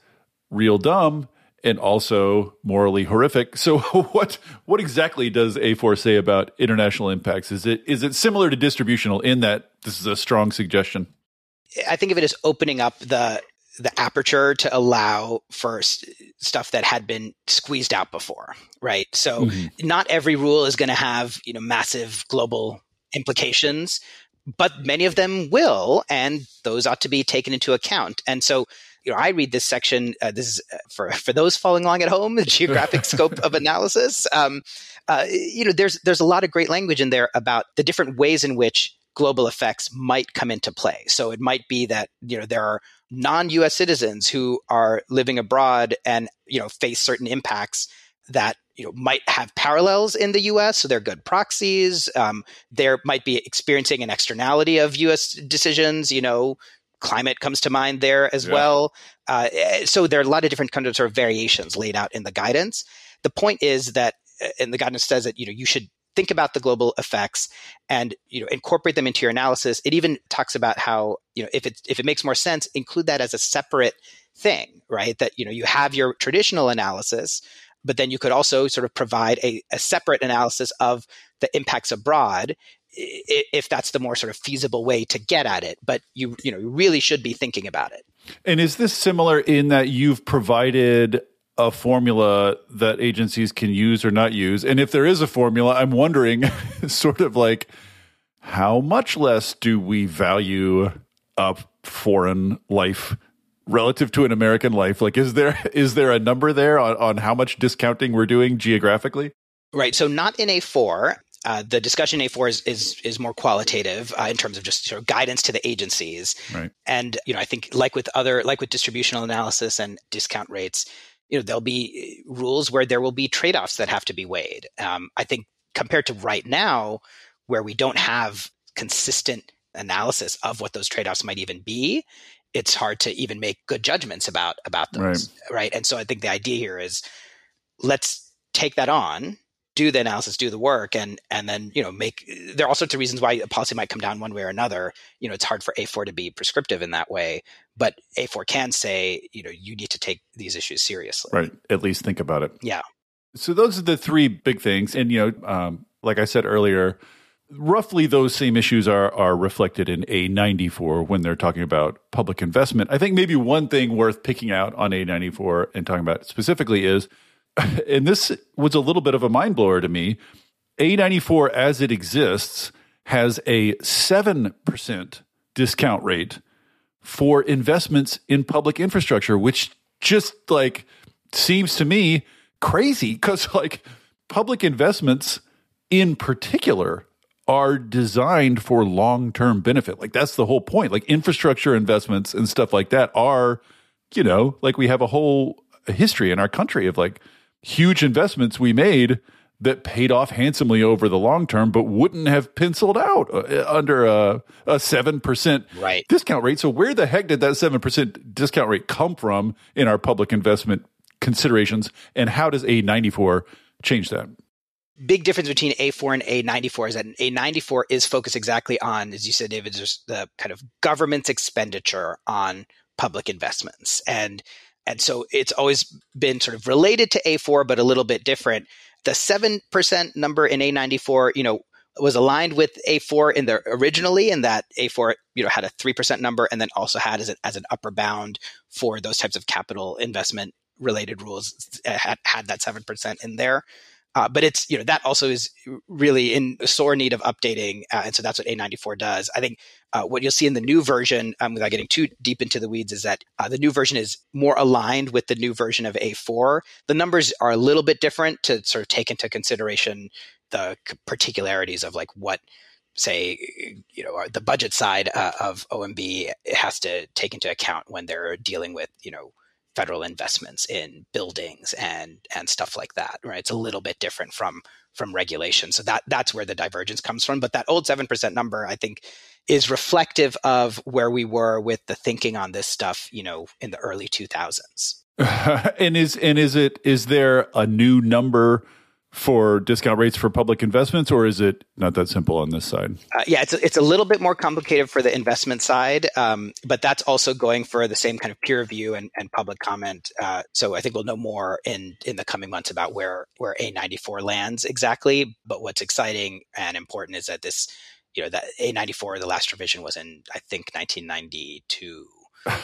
Speaker 1: real dumb and also morally horrific. So what what exactly does A4 say about international impacts? Is it is it similar to distributional in that this is a strong suggestion?
Speaker 2: I think of it as opening up the the aperture to allow for stuff that had been squeezed out before, right? So mm-hmm. not every rule is going to have, you know, massive global implications, but many of them will, and those ought to be taken into account. And so, you know, I read this section. Uh, this is uh, for for those following along at home. The geographic scope of analysis. Um, uh, you know, there's there's a lot of great language in there about the different ways in which global effects might come into play. So it might be that you know there are non-U.S. citizens who are living abroad and you know face certain impacts that you know might have parallels in the U.S. So they're good proxies. Um, there might be experiencing an externality of U.S. decisions. You know, climate comes to mind there as yeah. well. Uh, eh, so there are a lot of different kind of sort of variations laid out in the guidance. The point is that, eh, and the guidance says that you know you should think about the global effects and you know incorporate them into your analysis. It even talks about how you know if it if it makes more sense, include that as a separate thing, right? That you know you have your traditional analysis, but then you could also sort of provide a, a separate analysis of the impacts abroad if that's the more sort of feasible way to get at it but you you know you really should be thinking about it.
Speaker 1: And is this similar in that you've provided a formula that agencies can use or not use? And if there is a formula i'm wondering sort of like how much less do we value a foreign life relative to an american life like is there is there a number there on, on how much discounting we're doing geographically
Speaker 2: Right. So not in A4. Uh, the discussion A4 is is, is more qualitative uh, in terms of just sort of guidance to the agencies.
Speaker 1: Right.
Speaker 2: And you know, I think like with other like with distributional analysis and discount rates, you know, there'll be rules where there will be trade offs that have to be weighed. Um, I think compared to right now, where we don't have consistent analysis of what those trade offs might even be, it's hard to even make good judgments about about those. Right. right. And so I think the idea here is let's take that on do the analysis, do the work, and and then you know make. There are all sorts of reasons why a policy might come down one way or another. You know, it's hard for A4 to be prescriptive in that way, but A4 can say, you know, you need to take these issues seriously.
Speaker 1: Right. At least think about it.
Speaker 2: Yeah.
Speaker 1: So those are the three big things, and you know, um, like I said earlier, roughly those same issues are are reflected in A94 when they're talking about public investment. I think maybe one thing worth picking out on A94 and talking about specifically is and this was a little bit of a mind blower to me. A94 as it exists has a 7% discount rate for investments in public infrastructure, which just like seems to me crazy because like public investments in particular are designed for long-term benefit. Like that's the whole point. Like infrastructure investments and stuff like that are, you know, like we have a whole history in our country of like huge investments we made that paid off handsomely over the long term, but wouldn't have penciled out uh, under a, a 7%
Speaker 2: right.
Speaker 1: discount rate. So, where the heck did that 7% discount rate come from in our public investment considerations? And how does A94 change that?
Speaker 2: Big difference between A4 and A94 is that A94 is focused exactly on, as you said, David, just the kind of government's expenditure on public investments. And and so it's always been sort of related to A4, but a little bit different. The 7% number in A94, you know, was aligned with A4 in the originally, and that A4, you know, had a 3% number and then also had as, as an upper bound for those types of capital investment related rules had, had that 7% in there. Uh, but it's you know that also is really in sore need of updating, uh, and so that's what A94 does. I think uh, what you'll see in the new version, um, without getting too deep into the weeds, is that uh, the new version is more aligned with the new version of A4. The numbers are a little bit different to sort of take into consideration the particularities of like what say you know the budget side uh, of OMB has to take into account when they're dealing with you know federal investments in buildings and and stuff like that right? It's a little bit different from from regulation. So that that's where the divergence comes from. But that old 7% number i think is reflective of where we were with the thinking on this stuff you know in the early 2000s
Speaker 1: and is and is it is there a new number for discount rates for public investments, or is it not that simple on this side?
Speaker 2: Uh, yeah, it's a, it's a little bit more complicated for the investment side, um, but that's also going for the same kind of peer review and, and public comment. Uh, so I think we'll know more in in the coming months about where where A94 lands exactly. But what's exciting and important is that this, you know, that A94, the last revision was in I think 1992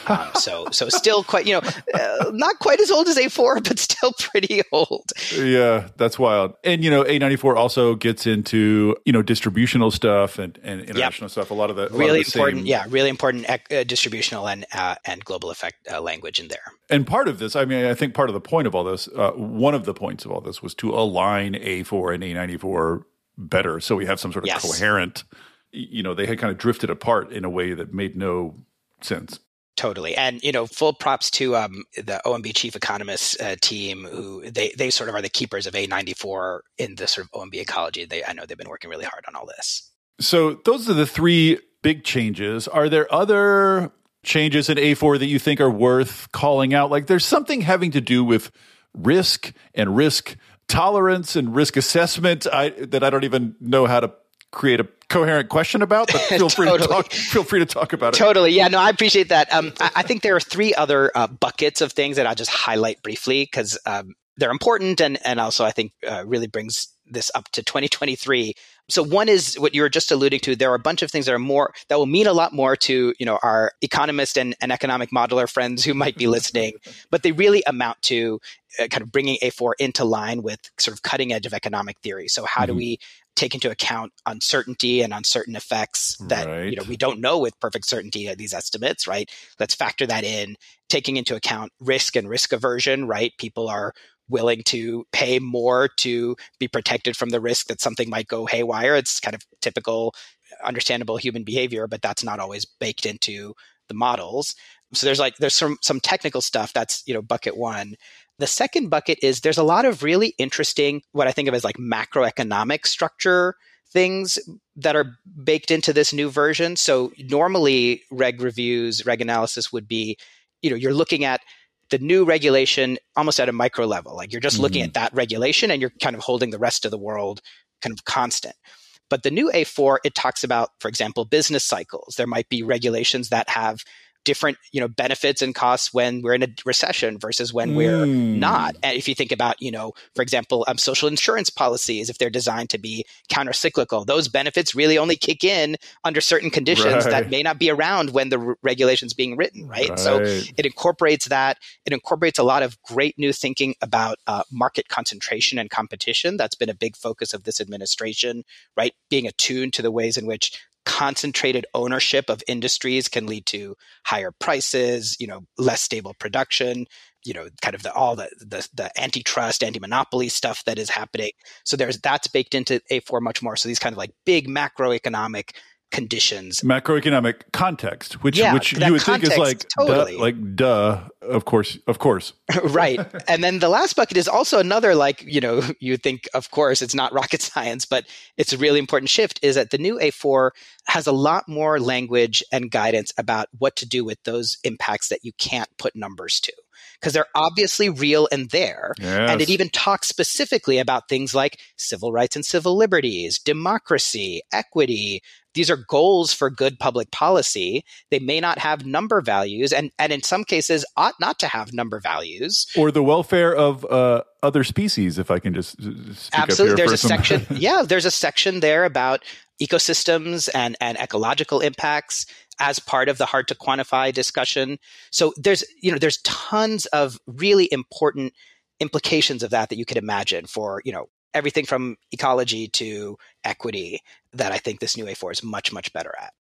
Speaker 2: um, so so still quite you know uh, not quite as old as A4, but still pretty old.
Speaker 1: Yeah, that's wild. And you know A94 also gets into you know distributional stuff and, and international yep. stuff. A lot of the
Speaker 2: really
Speaker 1: of
Speaker 2: the important, same. yeah, really important uh, distributional and uh, and global effect uh, language in there.
Speaker 1: And part of this, I mean, I think part of the point of all this, uh, one of the points of all this was to align A4 and A94 better, so we have some sort of yes. coherent. You know, they had kind of drifted apart in a way that made no sense.
Speaker 2: Totally, and you know, full props to um, the OMB chief economists uh, team, who they they sort of are the keepers of A94 in the sort of OMB ecology. They I know they've been working really hard on all this.
Speaker 1: So those are the three big changes. Are there other changes in A4 that you think are worth calling out? Like, there's something having to do with risk and risk tolerance and risk assessment I, that I don't even know how to create a coherent question about, but feel free totally. to talk. Feel free to talk about
Speaker 2: it. Totally, yeah. No, I appreciate that. Um, I, I, think there are three other uh, buckets of things that I'll just highlight briefly because um, they're important and and also I think uh, really brings this up to 2023. So one is what you were just alluding to. There are a bunch of things that are more that will mean a lot more to you know our economist and, and economic modeler friends who might be listening, but they really amount to uh, kind of bringing A4 into line with sort of cutting edge of economic theory. So how mm-hmm. do we take into account uncertainty and uncertain effects that right. you know we don't know with perfect certainty these estimates right let's factor that in taking into account risk and risk aversion right people are willing to pay more to be protected from the risk that something might go haywire. It's kind of typical understandable human behavior but that's not always baked into the models. So there's like there's some some technical stuff that's you know bucket 1 the second bucket is there's a lot of really interesting, what I think of as like macroeconomic structure things that are baked into this new version. So normally reg reviews, reg analysis would be, you know, you're looking at the new regulation almost at a micro level. Like you're just mm-hmm. looking at that regulation and you're kind of holding the rest of the world kind of constant. But the new A4, it talks about, for example, business cycles. There might be regulations that have different you know benefits and costs when we're in a recession versus when mm. we're not and if you think about you know for example um, social insurance policies if they're designed to be counter-cyclical those benefits really only kick in under certain conditions right. that may not be around when the re- regulation's being written right? right? so it incorporates that it incorporates a lot of great new thinking about uh, market concentration and competition that's been a big focus of this administration right being attuned to the ways in which concentrated ownership of industries can lead to higher prices, you know, less stable production, you know, kind of the all the the, the antitrust, anti-monopoly stuff that is happening. So there's that's baked into A4 much more. So these kind of like big macroeconomic conditions
Speaker 1: macroeconomic context which yeah, which you would context, think is like totally. duh, like duh of course of course
Speaker 2: right and then the last bucket is also another like you know you think of course it's not rocket science but it's a really important shift is that the new a4 has a lot more language and guidance about what to do with those impacts that you can't put numbers to because they're obviously real and there. Yes. And it even talks specifically about things like civil rights and civil liberties, democracy, equity. These are goals for good public policy. They may not have number values, and, and in some cases, ought not to have number values.
Speaker 1: Or the welfare of uh, other species, if I can just absolutely.
Speaker 2: there's a
Speaker 1: some...
Speaker 2: section. yeah, there's a section there about ecosystems and, and ecological impacts as part of the hard to quantify discussion. So there's, you know, there's tons of really important implications of that that you could imagine for, you know, everything from ecology to equity that I think this new A4 is much, much better at.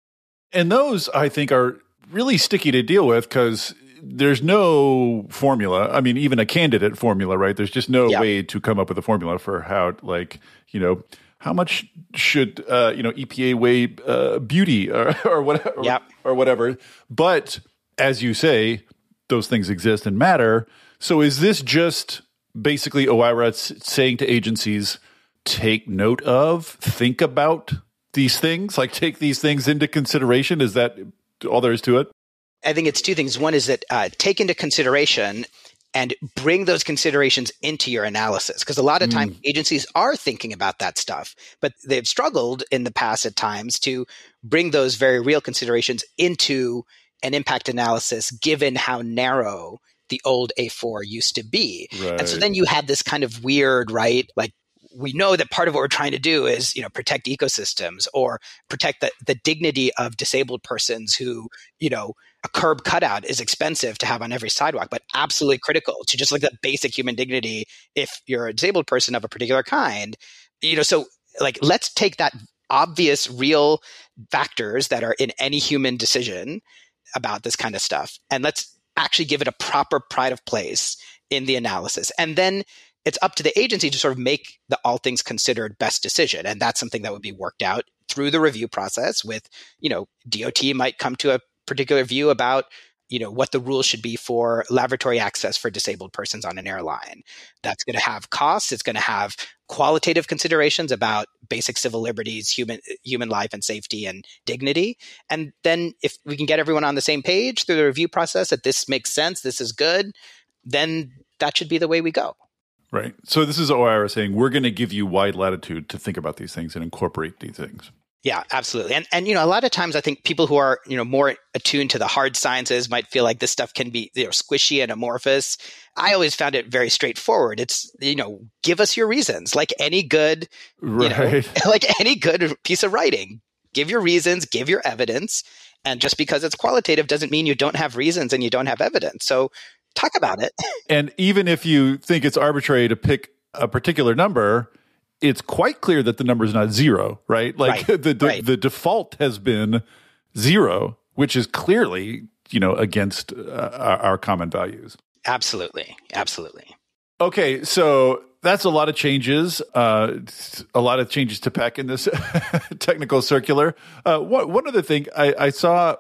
Speaker 1: And those I think are really sticky to deal with because there's no formula. I mean, even a candidate formula, right? There's just no yeah. way to come up with a formula for how, like, you know, how much should uh, you know EPA weigh uh, beauty or, or whatever yep. or, or whatever. But as you say, those things exist and matter. So is this just basically OIRA saying to agencies, take note of, think about these things, like take these things into consideration? Is that all there is to it?
Speaker 2: I think it's two things. One is that uh, take into consideration and bring those considerations into your analysis. Because a lot of times mm. agencies are thinking about that stuff, but they've struggled in the past at times to bring those very real considerations into an impact analysis, given how narrow the old A4 used to be. Right. And so then you had this kind of weird, right? Like we know that part of what we're trying to do is you know protect ecosystems or protect the, the dignity of disabled persons who you know a curb cutout is expensive to have on every sidewalk, but absolutely critical to just like the basic human dignity if you're a disabled person of a particular kind. You know, so like let's take that obvious real factors that are in any human decision about this kind of stuff and let's actually give it a proper pride of place in the analysis. And then it's up to the agency to sort of make the all things considered best decision. And that's something that would be worked out through the review process with, you know, DOT might come to a particular view about you know, what the rules should be for laboratory access for disabled persons on an airline. That's going to have costs. It's going to have qualitative considerations about basic civil liberties, human human life and safety and dignity. And then if we can get everyone on the same page through the review process that this makes sense, this is good, then that should be the way we go.
Speaker 1: Right. So this is OIRA saying we're going to give you wide latitude to think about these things and incorporate these things.
Speaker 2: Yeah, absolutely. And and you know, a lot of times I think people who are, you know, more attuned to the hard sciences might feel like this stuff can be, you know, squishy and amorphous. I always found it very straightforward. It's, you know, give us your reasons. Like any good right. you know, like any good piece of writing. Give your reasons, give your evidence. And just because it's qualitative doesn't mean you don't have reasons and you don't have evidence. So talk about it.
Speaker 1: and even if you think it's arbitrary to pick a particular number, it's quite clear that the number is not zero, right? Like right. the the, right. the, default has been zero, which is clearly you know against uh, our, our common values.
Speaker 2: Absolutely, absolutely.
Speaker 1: Okay, so that's a lot of changes. Uh, a lot of changes to pack in this technical circular. Uh, one, one other thing I, I saw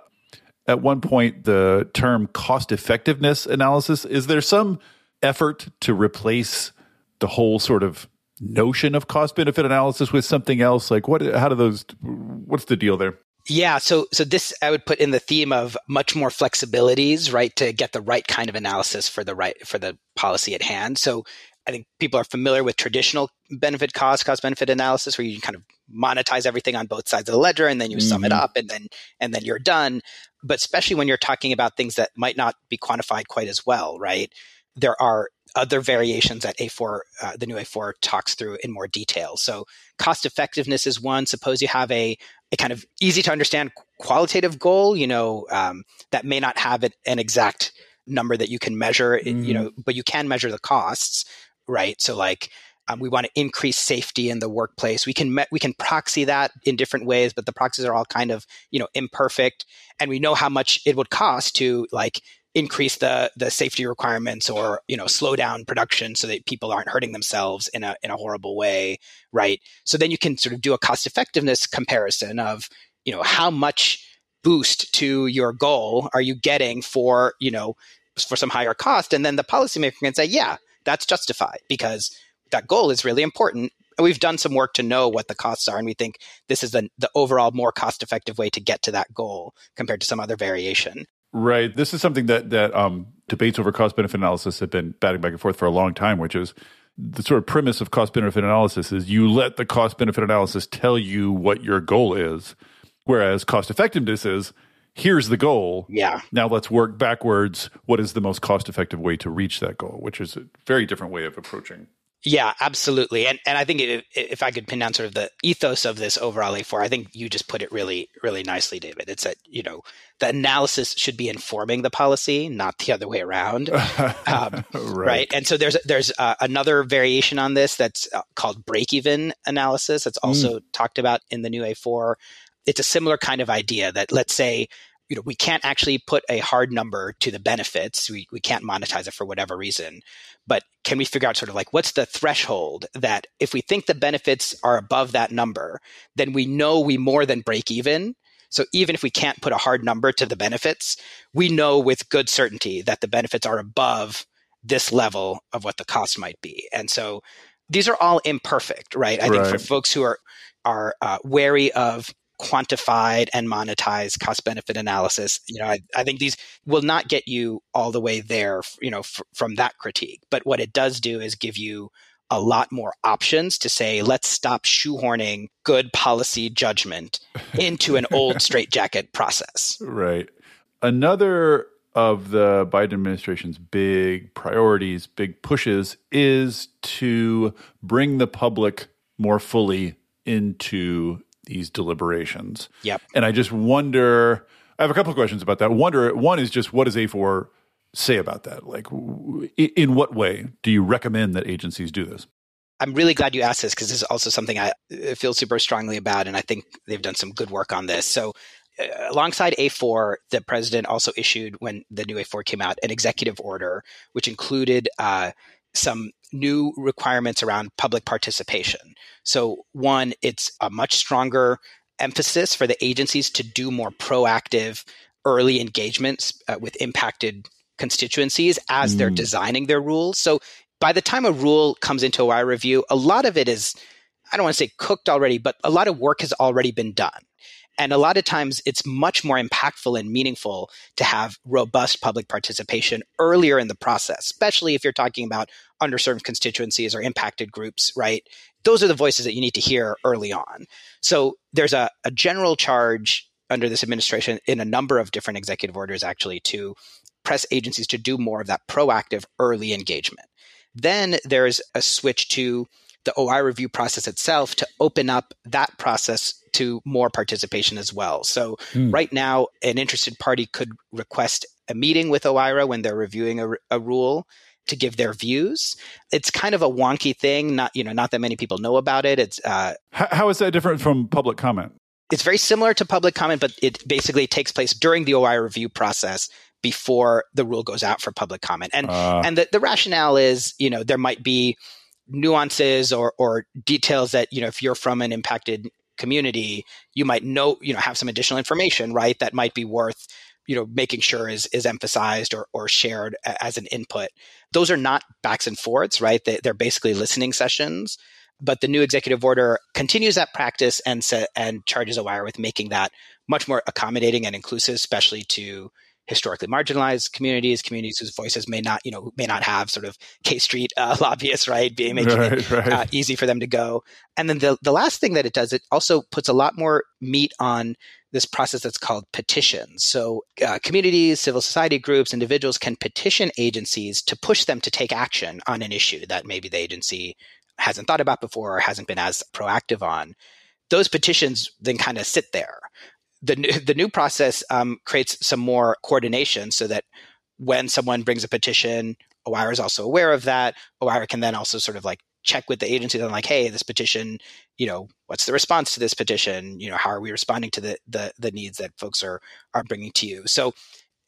Speaker 1: at one point the term cost effectiveness analysis. Is there some effort to replace the whole sort of notion of cost benefit analysis with something else? Like what, how do those, what's the deal there?
Speaker 2: Yeah, so so this I would put in the theme of much more flexibilities, right, to get the right kind of analysis for the right for the policy at hand. So I think people are familiar with traditional benefit cost, cost benefit analysis, where you kind of monetize everything on both sides of the ledger and then you mm-hmm. sum it mm-hmm. up and then and then you're done. But especially when you're talking about things that might not be quantified quite as well, right? There are other variations that A4, uh, the new A4 talks through in more detail. So cost effectiveness is one. Suppose you have a, a kind of easy to understand qualitative goal, you know, um, that may not have an exact number that you can measure, mm-hmm. you know, but you can measure the costs, right? So like, um, we want to increase safety in the workplace. We can me- we can proxy that in different ways, but the proxies are all kind of you know imperfect, and we know how much it would cost to like increase the the safety requirements or you know slow down production so that people aren't hurting themselves in a in a horrible way right? So then you can sort of do a cost effectiveness comparison of you know how much boost to your goal are you getting for you know for some higher cost? And then the policymaker can say yeah that's justified because that goal is really important. And we've done some work to know what the costs are and we think this is the, the overall more cost effective way to get to that goal compared to some other variation
Speaker 1: Right. This is something that that um, debates over cost benefit analysis have been batting back and forth for a long time, which is the sort of premise of cost benefit analysis is you let the cost benefit analysis tell you what your goal is, whereas cost effectiveness is here's the goal.
Speaker 2: Yeah.
Speaker 1: Now let's work backwards. What is the most cost effective way to reach that goal? Which is a very different way of approaching
Speaker 2: yeah, absolutely. And and I think it, if I could pin down sort of the ethos of this overall A4, I think you just put it really, really nicely, David. It's that, you know, the analysis should be informing the policy, not the other way around. Um, right. right. And so there's there's uh, another variation on this that's uh, called break-even analysis. That's also mm. talked about in the new A4. It's a similar kind of idea that let's say you know, we can't actually put a hard number to the benefits. We, we can't monetize it for whatever reason. But can we figure out sort of like what's the threshold that if we think the benefits are above that number, then we know we more than break even. So even if we can't put a hard number to the benefits, we know with good certainty that the benefits are above this level of what the cost might be. And so these are all imperfect, right? I right. think for folks who are are uh, wary of quantified and monetized cost benefit analysis you know I, I, think these will not get you all the way there you know f- from that critique. But what it does do is give you a lot more options to say let's stop shoehorning good policy judgment into an old straitjacket process.
Speaker 1: Right. Another of the Biden administration's big priorities, big pushes, is to bring the public more fully into these deliberations.
Speaker 2: Yep.
Speaker 1: And I just wonder. I have a couple of questions about that. Wonder one is just what does A4 say about that? Like, in what way do you recommend that agencies do this?
Speaker 2: I'm really glad you asked this because this is also something I feel super strongly about, and I think they've done some good work on this. So, uh, alongside A4, the president also issued, when the new A4 came out, an executive order which included uh, some new requirements around public participation. So, one, it's a much stronger emphasis for the agencies to do more proactive early engagements uh, with impacted constituencies as mm. they're designing their rules. So by the time a rule comes into OIRA review, a lot of it is, I don't want to say cooked already, but a lot of work has already been done. And a lot of times it's much more impactful and meaningful to have robust public participation earlier in the process, especially if you're talking about underserved constituencies or impacted groups, right? Those are the voices that you need to hear early on. So there's a, a general charge under this administration in a number of different executive orders actually to press agencies to do more of that proactive early engagement. Then there's a switch to the OIRA review process itself to open up that process to more participation as well. So mm. right now, an interested party could request a meeting with OIRA when they're reviewing a, a rule to give their views. It's kind of a wonky thing. Not you know not that many people know about it. It's uh,
Speaker 1: how, how is that different from public comment?
Speaker 2: It's very similar to public comment, but it basically takes place during the OIRA review process before the rule goes out for public comment. And uh. and the, the rationale is you know there might be nuances or or details that you know if you're from an impacted community, you might know, you know, have some additional information, right? That might be worth, you know, making sure is is emphasized or or shared as an input. Those are not backs and forths, right? They, they're basically listening sessions. But the new executive order continues that practice and sa- and charges OIRA with making that much more accommodating and inclusive, especially to historically marginalized communities, communities whose voices may not, you know, may not have sort of K Street uh, lobbyists, right, being making right, it right. Uh, easy for them to go. And then the the last thing that it does, it also puts a lot more meat on this process that's called petitions. So uh, communities, civil society groups, individuals can petition agencies to push them to take action on an issue that maybe the agency hasn't thought about before or hasn't been as proactive on. Those petitions then kind of sit there the new, the new process um, creates some more coordination so that when someone brings a petition, OIRA is also aware of that. OIRA can then also sort of like check with the agency and like, hey, this petition, you know, what's the response to this petition? You know, how are we responding to the the, the needs that folks are are bringing to you? So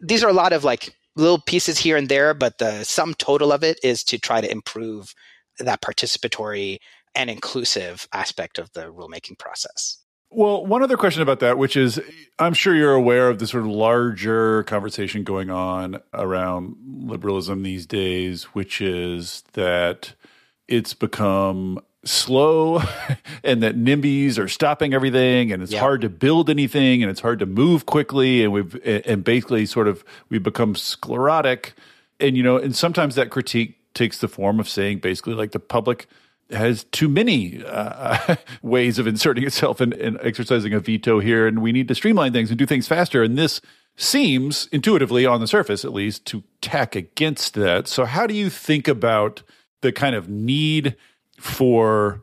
Speaker 2: these are a lot of like little pieces here and there, but the sum total of it is to try to improve that participatory and inclusive aspect of the rulemaking process.
Speaker 1: Well, one other question about that, which is I'm sure you're aware of the sort of larger conversation going on around liberalism these days, which is that it's become slow and that NIMBYs are stopping everything and it's yep. hard to build anything and it's hard to move quickly and we've and basically sort of we've become sclerotic and you know and sometimes that critique takes the form of saying basically like the public has too many uh, ways of inserting itself and, exercising a veto here, and we need to streamline things and do things faster. And this seems intuitively, on the surface at least, to tack against that. So, how do you think about the kind of need for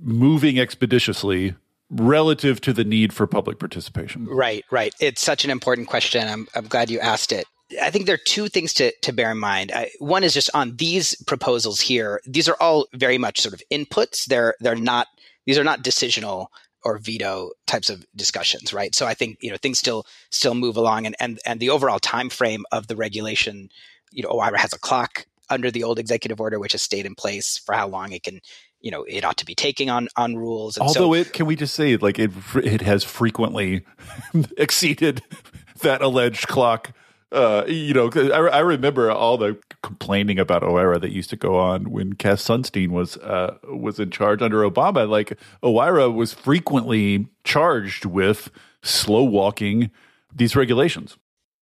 Speaker 1: moving expeditiously relative to the need for public participation?
Speaker 2: Right, right. It's such an important question. I'm, I'm glad you asked it. I think there are two things to, to bear in mind. I, one is just on these proposals here. These are all very much sort of inputs. They're they're not these are not decisional or veto types of discussions, right? So I think you know things still still move along, and and and the overall time frame of the regulation, you know, OIRA has a clock under the old executive order, which has stayed in place for how long it can you know it ought to be taking on on rules.
Speaker 1: And Although so, it can we just say like it it has frequently exceeded that alleged clock uh, you know, I, I, remember all the complaining about OIRA that used to go on when Cass Sunstein was uh, was in charge under Obama. Like OIRA was frequently charged with slow walking these regulations.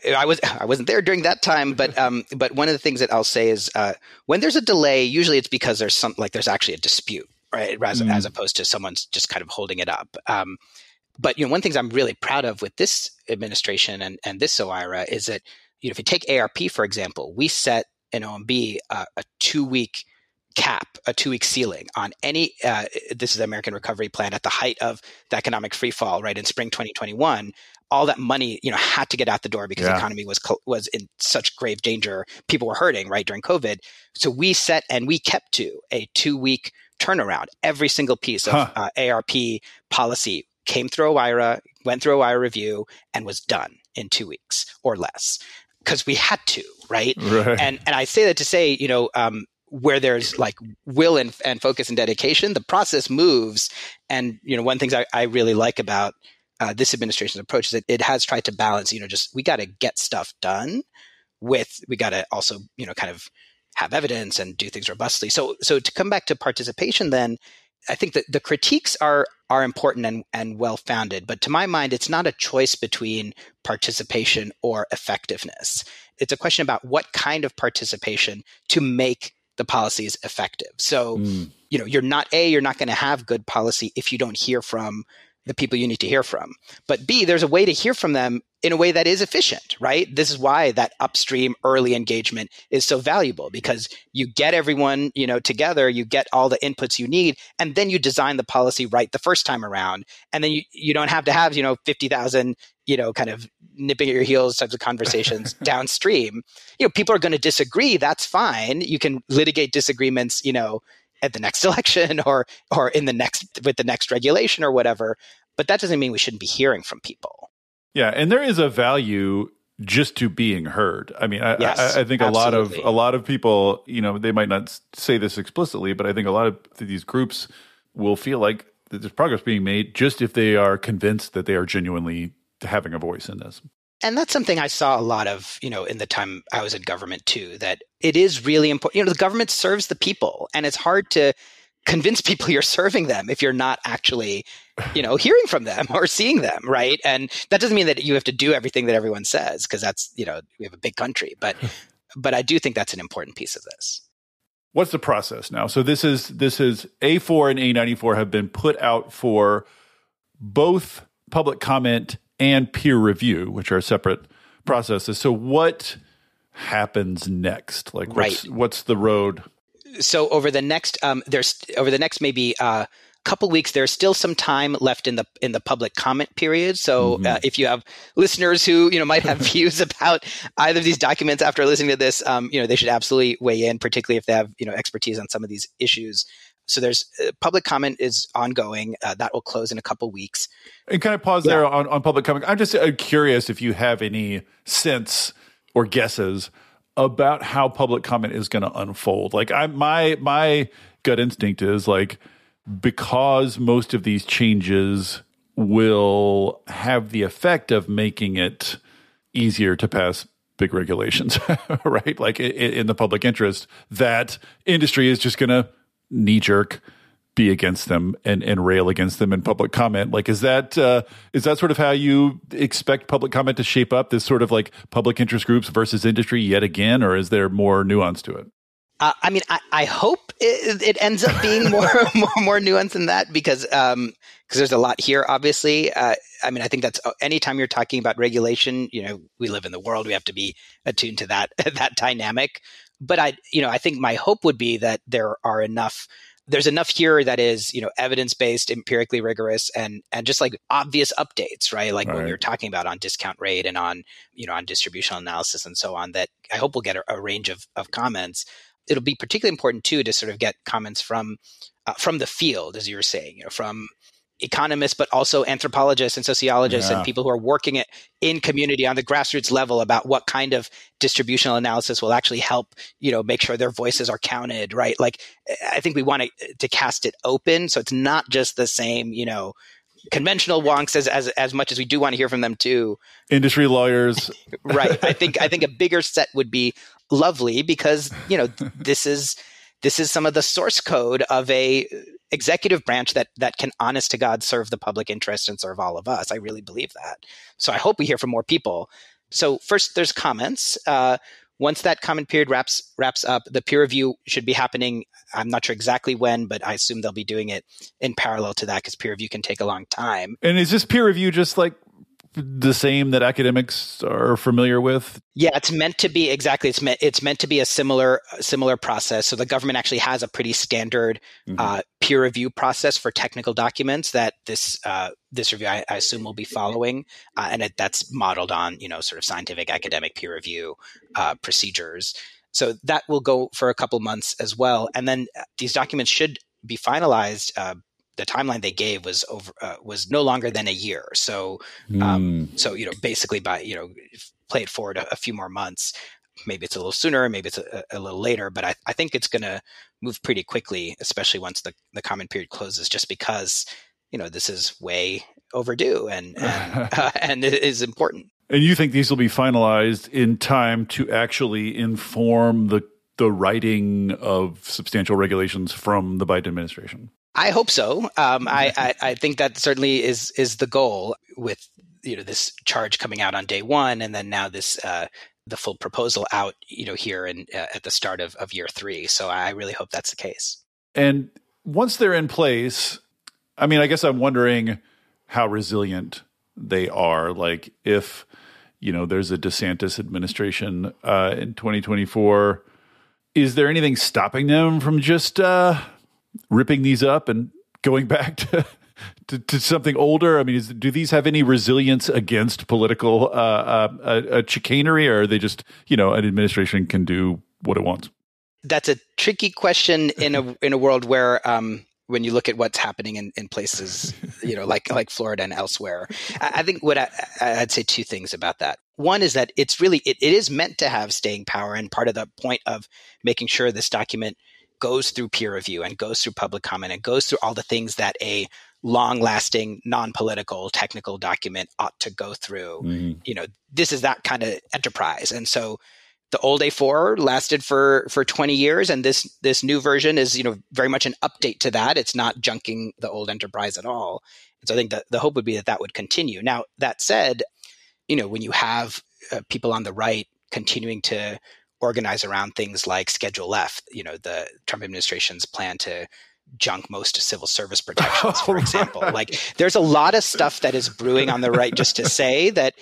Speaker 2: I was I wasn't there during that time, but um, but one of the things that I'll say is uh, when there's a delay, usually it's because there's some like there's actually a dispute, right? As, mm. as opposed to someone's just kind of holding it up. Um, but you know, one of the things I'm really proud of with this administration and, and this OIRA is that you know if you take ARP for example, we set an OMB uh, a two week cap, a two week ceiling on any. Uh, this is the American Recovery Plan at the height of the economic free fall, right in spring 2021. All that money, you know, had to get out the door because yeah. the economy was was in such grave danger. People were hurting, right, during COVID. So we set and we kept to a two week turnaround. Every single piece of huh. uh, ARP policy came through OIRA, went through OIRA review, and was done in two weeks or less because we had to, right? right? And and I say that to say, you know, um, where there's like will and, and focus and dedication, the process moves. And you know, one of the things I, I really like about uh, this administration's approach is that it has tried to balance, you know, just we got to get stuff done with we got to also, you know, kind of have evidence and do things robustly. So, so to come back to participation, then I think that the critiques are are important and, and well founded, but to my mind, it's not a choice between participation or effectiveness. It's a question about what kind of participation to make the policies effective. So, mm. you know, you're not a you're not going to have good policy if you don't hear from the people you need to hear from. But B, there's a way to hear from them in a way that is efficient, right? This is why that upstream early engagement is so valuable because you get everyone, you know, together, you get all the inputs you need, and then you design the policy right the first time around. And then you, you don't have to have, you know, 50,000, you know, kind of nipping at your heels types of conversations downstream. You know, people are going to disagree. That's fine. You can litigate disagreements, you know, at the next election or or in the next with the next regulation or whatever. But that doesn't mean we shouldn't be hearing from people.
Speaker 1: Yeah, and there is a value just to being heard. I mean, I, yes, I, I think a lot of a lot of people, you know, they might not say this explicitly, but I think a lot of these groups will feel like there's progress being made just if they are convinced that they are genuinely having a voice in this
Speaker 2: and that's something I saw a lot of, you know, in the time I was in government too, that it is really important. You know, the government serves the people and it's hard to convince people you're serving them if you're not actually, you know, hearing from them or seeing them, right? And that doesn't mean that you have to do everything that everyone says because that's, you know, we have a big country, but but I do think that's an important piece of this.
Speaker 1: What's the process now? So this is this is A4 and A94 have been put out for both public comment and peer review, which are separate processes. So what happens next? Like what's right. what's the road?
Speaker 2: So over the next um, there's over the next maybe uh, couple weeks there's still some time left in the in the public comment period so mm-hmm. uh, if you have listeners who you know might have views about either of these documents after listening to this um, you know they should absolutely weigh in particularly if they have you know expertise on some of these issues so there's uh, public comment is ongoing. Uh, that will close in a couple weeks.
Speaker 1: And kind of pause yeah. there on, on public comment? I'm just uh, curious if you have any sense or guesses about how public comment is going to unfold. Like I my my gut instinct is like because most of these changes will have the effect of making it easier to pass big regulations, right? Like in, in the public interest, that industry is just going to knee jerk be against them and, and rail against them in public comment. Like, is that uh, is that sort of how you expect public comment to shape up? This sort of like public interest groups versus industry yet again, or is there more nuance to it?
Speaker 2: Uh, I mean, I, I hope it, it, ends up being more more more nuance than that because um, because there's a lot here. Obviously, uh, I mean, I think that's uh, anytime you're talking about regulation, you know, we live in the world, we have to be attuned to that that dynamic. But I, you know, I think my hope would be that there are enough there's enough here that is you know evidence based empirically rigorous and and just like obvious updates right like right. what we were talking about on discount rate and on you know on distributional analysis and so on that i hope we'll get a, a range of, of comments it'll be particularly important too to sort of get comments from uh, from the field as you were saying you know from economists, but also anthropologists and sociologists yeah. and people who are working it in community on the grassroots level about what kind of distributional analysis will actually help, you know, make sure their voices are counted, right? Like, I think we want to, to cast it open. So it's not just the same, you know, conventional wonks as, as as much as we do want to hear from them too.
Speaker 1: Industry lawyers.
Speaker 2: right. I think I think a bigger set would be lovely because, you know, this is this is some of the source code of a executive branch that that can honest to god serve the public interest and serve all of us. I really believe that. So i hope we hear from more people. So first there's comments. Uh, once that comment period wraps wraps up the peer review should be happening. I'm not sure exactly when but i assume they'll be doing it in parallel to that because peer review can take a long time.
Speaker 1: And is this peer review just like the same that academics are familiar with?
Speaker 2: Yeah, it's meant to be exactly. It's meant it's meant to be a similar similar process. So the government actually has a pretty standard mm-hmm. uh, peer review process for technical documents that this uh, this review I, I, assume will be following, uh, and it, that's modeled on you know sort of scientific academic peer review uh, procedures. So that will go for a couple months as well, and then uh, these documents should be finalized uh, the timeline they gave was over uh, was no longer than a year. So um, mm. so you know basically by you know play it forward a, a, few more months. Maybe it's a little sooner, maybe it's a, a little later, but I, I think it's going to move pretty quickly, especially once the, the comment period closes, just because you know, this is way overdue and and, uh, and it is important.
Speaker 1: And you think these will be finalized in time to actually inform the the writing of substantial regulations from the Biden administration?
Speaker 2: I hope so. Um, I, I, I think that certainly is is the goal with you know this charge coming out on day one, and then now this uh, the full proposal out you know here and uh, at the start of, of year three. So I really hope that's the case.
Speaker 1: And once they're in place, I mean, I guess I'm wondering how resilient they are. Like if you know there's a DeSantis administration uh, in 2024, is there anything stopping them from just uh, ripping these up and going back to to, to something older? I mean, is, do these have any resilience against political uh, uh, uh, chicanery, or are they just you know an administration can do what it wants?
Speaker 2: That's a tricky question in a in a world where. Um, when you look at what's happening in, in places, you know, like like Florida and elsewhere, I, I think what I, I'd say two things about that. One is that it's really it, it is meant to have staying power, and part of the point of making sure this document goes through peer review and goes through public comment and goes through all the things that a long lasting, non political, technical document ought to go through. Mm-hmm. You know, this is that kind of enterprise. And so the old A4 lasted for for 20 years and this this new version is, you know, very much an update to that. It's not junking the old enterprise at all. And so I think that the hope would be that that would continue. Now, that said, you know, when you have uh, people on the right continuing to organize around things like Schedule F, you know, the Trump administration's plan to junk most civil service oh, protections, for example. Like there's a lot of stuff that is brewing on the right just to say that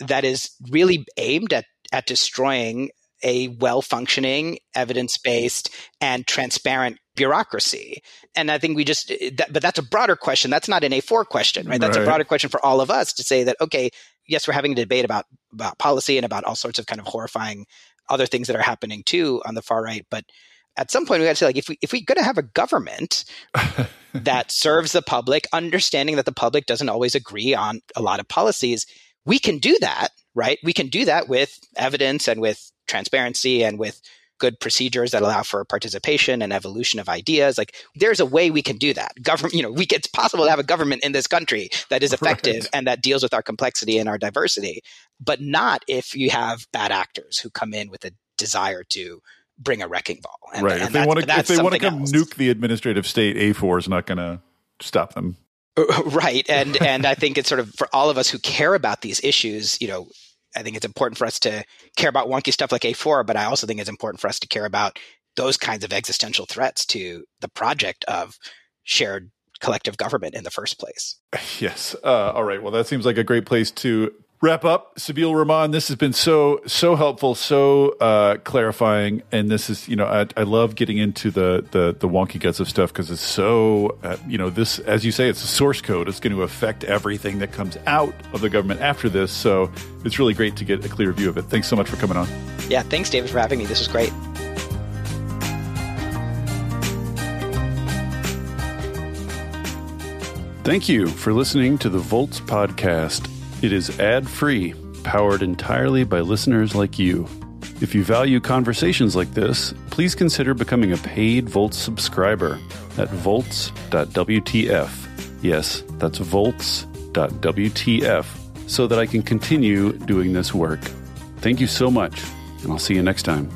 Speaker 2: that is really aimed at at destroying a well functioning, evidence based, and transparent bureaucracy. And I think we just, eh, that, but that's a broader question. That's not an A4 question, right? That's right. a broader question for all of us to say that, okay, yes, we're having a debate about, about policy and about all sorts of kind of horrifying other things that are happening too on the far right. But at some point we got to say like if we if we're going to have a government that serves the public understanding that the public doesn't always agree on a lot of policies we can do that right we can do that with evidence and with transparency and with good procedures that allow for participation and evolution of ideas like there's a way we can do that government you know we it's possible to have a government in this country that is effective right. and that deals with our complexity and our diversity but not if you have bad actors who come in with a desire to bring a wrecking ball.
Speaker 1: And, right. And if they want to, if they want to come else. nuke the administrative state, A4 is not going to stop them.
Speaker 2: Uh, right. And and I think it's sort of for all of us who care about these issues, you know, I think it's important for us to care about wonky stuff like A4, but I also think it's important for us to care about those kinds of existential threats to the project of shared collective government in the first place.
Speaker 1: Yes. Uh, all right. Well, that seems like a great place to wrap up. Sabeel Rahman, this has been so so helpful, so uh, clarifying, and this is you know I, I love getting into the the, the wonky guts of stuff because it's so uh, you know this as you say it's a source code. It's going to affect everything that comes out of the government after this. So it's really great to get a clear view of it. Thanks so much for coming on.
Speaker 2: Yeah, thanks, David, for having me. This was great.
Speaker 1: Thank you for listening to the Volts podcast. It is ad free, powered entirely by listeners like you. If you value conversations like this, please consider becoming a paid Volts subscriber at volts.wtf. Yes, that's volts.wtf so that I can continue doing this work. Thank you so much, and I'll see you next time.